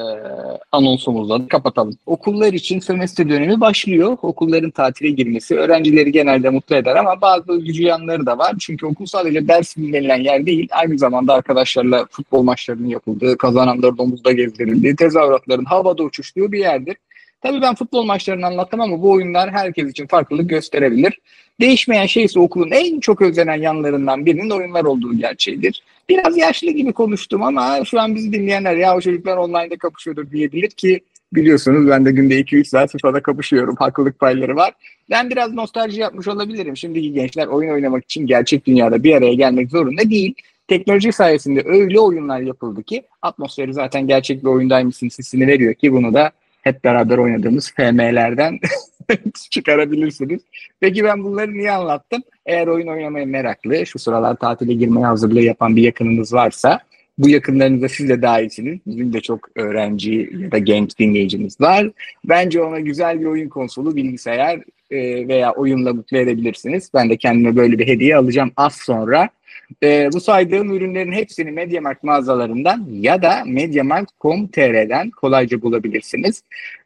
anonsumuzla da kapatalım. Okullar için sömestr dönemi başlıyor. Okulların tatile girmesi öğrencileri genelde mutlu eder ama bazı üzücü yanları da var. Çünkü okul sadece ders dinlenilen yer değil. Aynı zamanda arkadaşlarla futbol maçlarının yapıldığı, kazananların omuzda gezdirildiği, tezahüratların havada uçuştuğu bir yerdir. Tabii ben futbol maçlarını anlattım ama bu oyunlar herkes için farklılık gösterebilir. Değişmeyen şey ise okulun en çok özlenen yanlarından birinin oyunlar olduğu gerçeğidir. Biraz yaşlı gibi konuştum ama şu an bizi dinleyenler ya o çocuklar online'da kapışıyordur diyebilir ki biliyorsunuz ben de günde 2-3 saat FIFA'da kapışıyorum. Haklılık payları var. Ben biraz nostalji yapmış olabilirim. Şimdiki gençler oyun oynamak için gerçek dünyada bir araya gelmek zorunda değil. Teknoloji sayesinde öyle oyunlar yapıldı ki atmosferi zaten gerçek bir oyundaymışsın hissini veriyor ki bunu da hep beraber oynadığımız FM'lerden *laughs* çıkarabilirsiniz. Peki ben bunları niye anlattım? Eğer oyun oynamaya meraklı, şu sıralar tatile girmeye hazırlığı yapan bir yakınınız varsa bu yakınlarınızda siz de dahilsiniz. Bizim de çok öğrenci ya da genç dinleyicimiz var. Bence ona güzel bir oyun konsolu, bilgisayar e, veya oyunla mutlu edebilirsiniz. Ben de kendime böyle bir hediye alacağım az sonra. E, bu saydığım ürünlerin hepsini MediaMarkt mağazalarından ya da mediamarkt.com.tr'den kolayca bulabilirsiniz.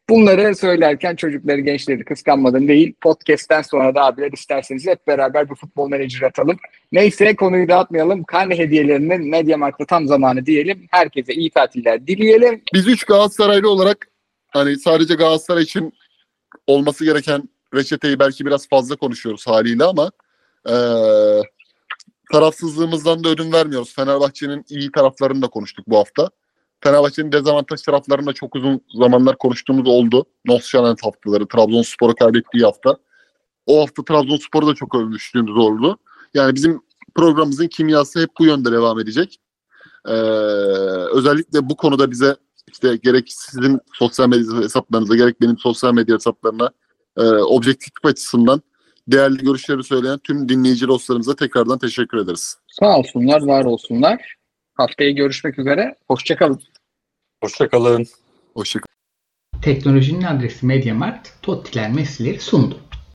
Bunları söylerken çocukları, gençleri kıskanmadım değil. Podcast'ten sonra da abiler isterseniz hep beraber bir futbol menajer atalım. Neyse konuyu dağıtmayalım. Karne hediyelerinin Mediamarkt'ta tam zamanı diyelim. Herkese iyi tatiller dileyelim. Biz üç Galatasaraylı olarak hani sadece Galatasaray için olması gereken reçeteyi belki biraz fazla konuşuyoruz haliyle ama eee tarafsızlığımızdan da ödün vermiyoruz. Fenerbahçe'nin iyi taraflarını da konuştuk bu hafta. Fenerbahçe'nin dezavantaj taraflarını da çok uzun zamanlar konuştuğumuz oldu. Nosyanet haftaları, Trabzonspor'u kaybettiği hafta. O hafta Trabzonspor'u da çok övmüştüğümüz oldu. Yani bizim programımızın kimyası hep bu yönde devam edecek. Ee, özellikle bu konuda bize işte gerek sizin sosyal medya hesaplarınıza gerek benim sosyal medya hesaplarına e, objektif açısından değerli görüşleri söyleyen tüm dinleyici dostlarımıza tekrardan teşekkür ederiz. Sağ olsunlar, var olsunlar. Haftaya görüşmek üzere. Hoşçakalın. Hoşçakalın. Hoşçakalın. Teknolojinin adresi MediaMarkt, Tottiler Messi'leri sundu.